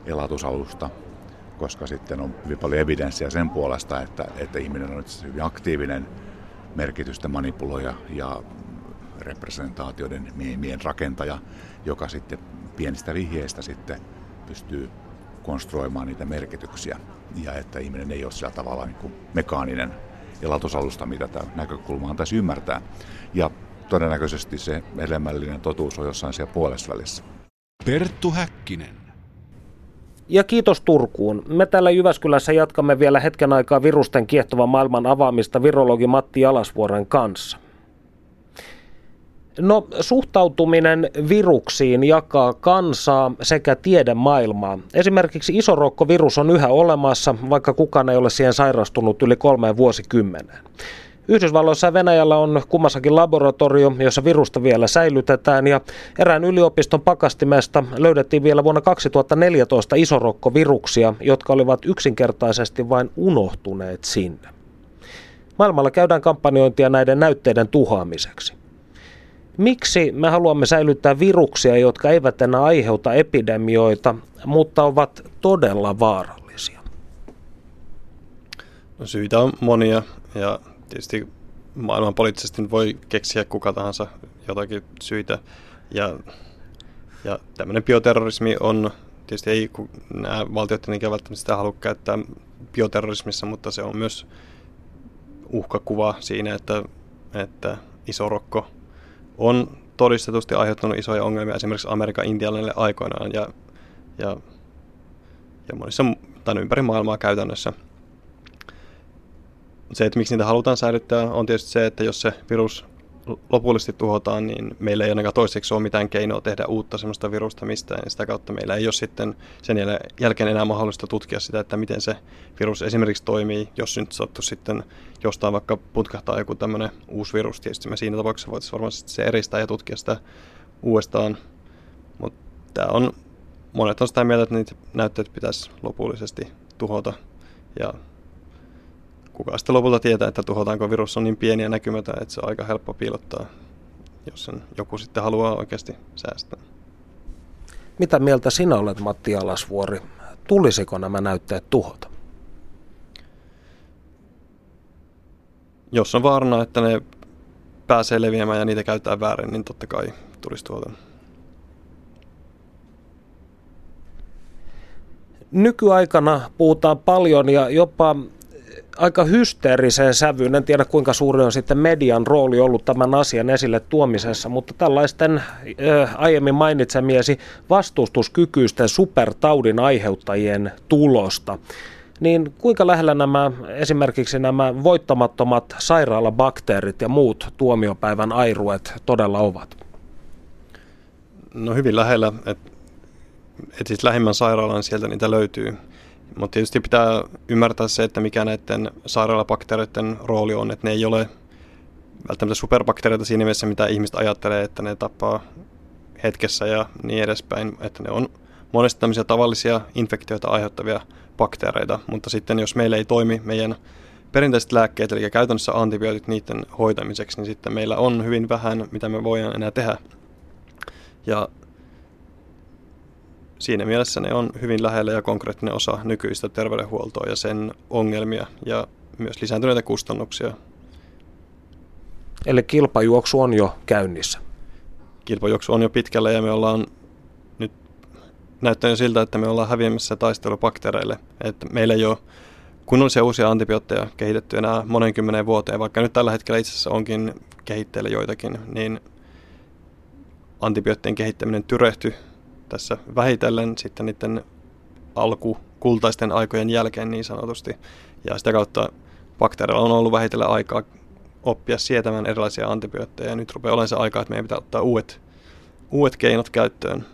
elatusalusta, koska sitten on hyvin paljon evidenssiä sen puolesta, että, että ihminen on itse hyvin aktiivinen merkitysten manipuloija ja representaatioiden miemien rakentaja, joka sitten pienistä vihjeistä sitten pystyy konstruoimaan niitä merkityksiä ja että ihminen ei ole sillä tavalla niin kuin mekaaninen elatusalusta, mitä tämä näkökulma antaisi ymmärtää. Ja todennäköisesti se elämällinen totuus on jossain siellä puolessa välissä. Perttu Häkkinen. Ja kiitos Turkuun. Me täällä Jyväskylässä jatkamme vielä hetken aikaa virusten kiehtovan maailman avaamista virologi Matti Alasvuoren kanssa. No, suhtautuminen viruksiin jakaa kansaa sekä tiedemaailmaa. Esimerkiksi isorokkovirus on yhä olemassa, vaikka kukaan ei ole siihen sairastunut yli kolmeen vuosikymmeneen. Yhdysvalloissa ja Venäjällä on kummassakin laboratorio, jossa virusta vielä säilytetään ja erään yliopiston pakastimesta löydettiin vielä vuonna 2014 isorokkoviruksia, jotka olivat yksinkertaisesti vain unohtuneet sinne. Maailmalla käydään kampanjointia näiden näytteiden tuhoamiseksi. Miksi me haluamme säilyttää viruksia, jotka eivät enää aiheuta epidemioita, mutta ovat todella vaarallisia? No, syitä on monia ja tietysti maailman poliittisesti voi keksiä kuka tahansa jotakin syitä. Ja, ja tämmöinen bioterrorismi on, tietysti ei nämä valtiot tietenkään välttämättä sitä halua käyttää bioterrorismissa, mutta se on myös uhkakuva siinä, että, että iso rokko on todistetusti aiheuttanut isoja ongelmia esimerkiksi Amerikan Intialaisille aikoinaan ja, ja, ja monissa tai ympäri maailmaa käytännössä. Se, että miksi niitä halutaan säilyttää, on tietysti se, että jos se virus lopullisesti tuhotaan, niin meillä ei ainakaan toiseksi ole mitään keinoa tehdä uutta sellaista virusta mistään. Ja sitä kautta meillä ei ole sitten sen jälkeen enää mahdollista tutkia sitä, että miten se virus esimerkiksi toimii, jos nyt sattu sitten jostain vaikka putkahtaa joku tämmöinen uusi virus. Tietysti me siinä tapauksessa voitaisiin varmasti se eristää ja tutkia sitä uudestaan. Mutta tämä on, monet on sitä mieltä, että niitä näytteet pitäisi lopullisesti tuhota. Ja kuka sitten lopulta tietää, että tuhotaanko virus on niin pieni ja näkymätön, että se on aika helppo piilottaa, jos sen joku sitten haluaa oikeasti säästää. Mitä mieltä sinä olet, Matti Alasvuori? Tulisiko nämä näytteet tuhota? Jos on vaarana, että ne pääsee leviämään ja niitä käytetään väärin, niin totta kai tulisi tuhota. Nykyaikana puhutaan paljon ja jopa aika hysteeriseen sävyyn. En tiedä kuinka suuri on sitten median rooli ollut tämän asian esille tuomisessa, mutta tällaisten äh, aiemmin mainitsemiesi vastustuskykyisten supertaudin aiheuttajien tulosta. Niin kuinka lähellä nämä esimerkiksi nämä voittamattomat sairaalabakteerit ja muut tuomiopäivän airuet todella ovat? No hyvin lähellä, että et siis lähimmän sairaalan sieltä niitä löytyy. Mutta tietysti pitää ymmärtää se, että mikä näiden sairaalabakteereiden rooli on, että ne ei ole välttämättä superbakteereita siinä mielessä, mitä ihmiset ajattelee, että ne tappaa hetkessä ja niin edespäin, että ne on monesti tämmöisiä tavallisia infektioita aiheuttavia bakteereita, mutta sitten jos meillä ei toimi meidän perinteiset lääkkeet, eli käytännössä antibiootit niiden hoitamiseksi, niin sitten meillä on hyvin vähän, mitä me voidaan enää tehdä. Ja siinä mielessä ne on hyvin lähellä ja konkreettinen osa nykyistä terveydenhuoltoa ja sen ongelmia ja myös lisääntyneitä kustannuksia. Eli kilpajuoksu on jo käynnissä. Kilpajuoksu on jo pitkällä ja me ollaan nyt näyttää siltä, että me ollaan häviämässä taistelubakteereille. Että meillä ei ole kunnollisia uusia antibiootteja kehitetty enää monen kymmenen vuoteen, vaikka nyt tällä hetkellä itse asiassa onkin kehitteillä joitakin, niin antibioottien kehittäminen tyrehtyi tässä vähitellen sitten niiden alkukultaisten aikojen jälkeen niin sanotusti. Ja sitä kautta bakteereilla on ollut vähitellen aikaa oppia sietämään erilaisia antibiootteja. Ja nyt rupeaa olemaan se aika, että meidän pitää ottaa uudet, uudet keinot käyttöön.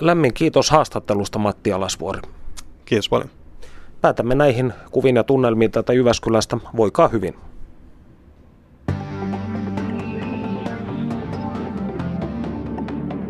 Lämmin kiitos haastattelusta Matti Alasvuori. Kiitos paljon. Päätämme näihin kuviin ja tunnelmiin tätä Jyväskylästä. Voikaa hyvin.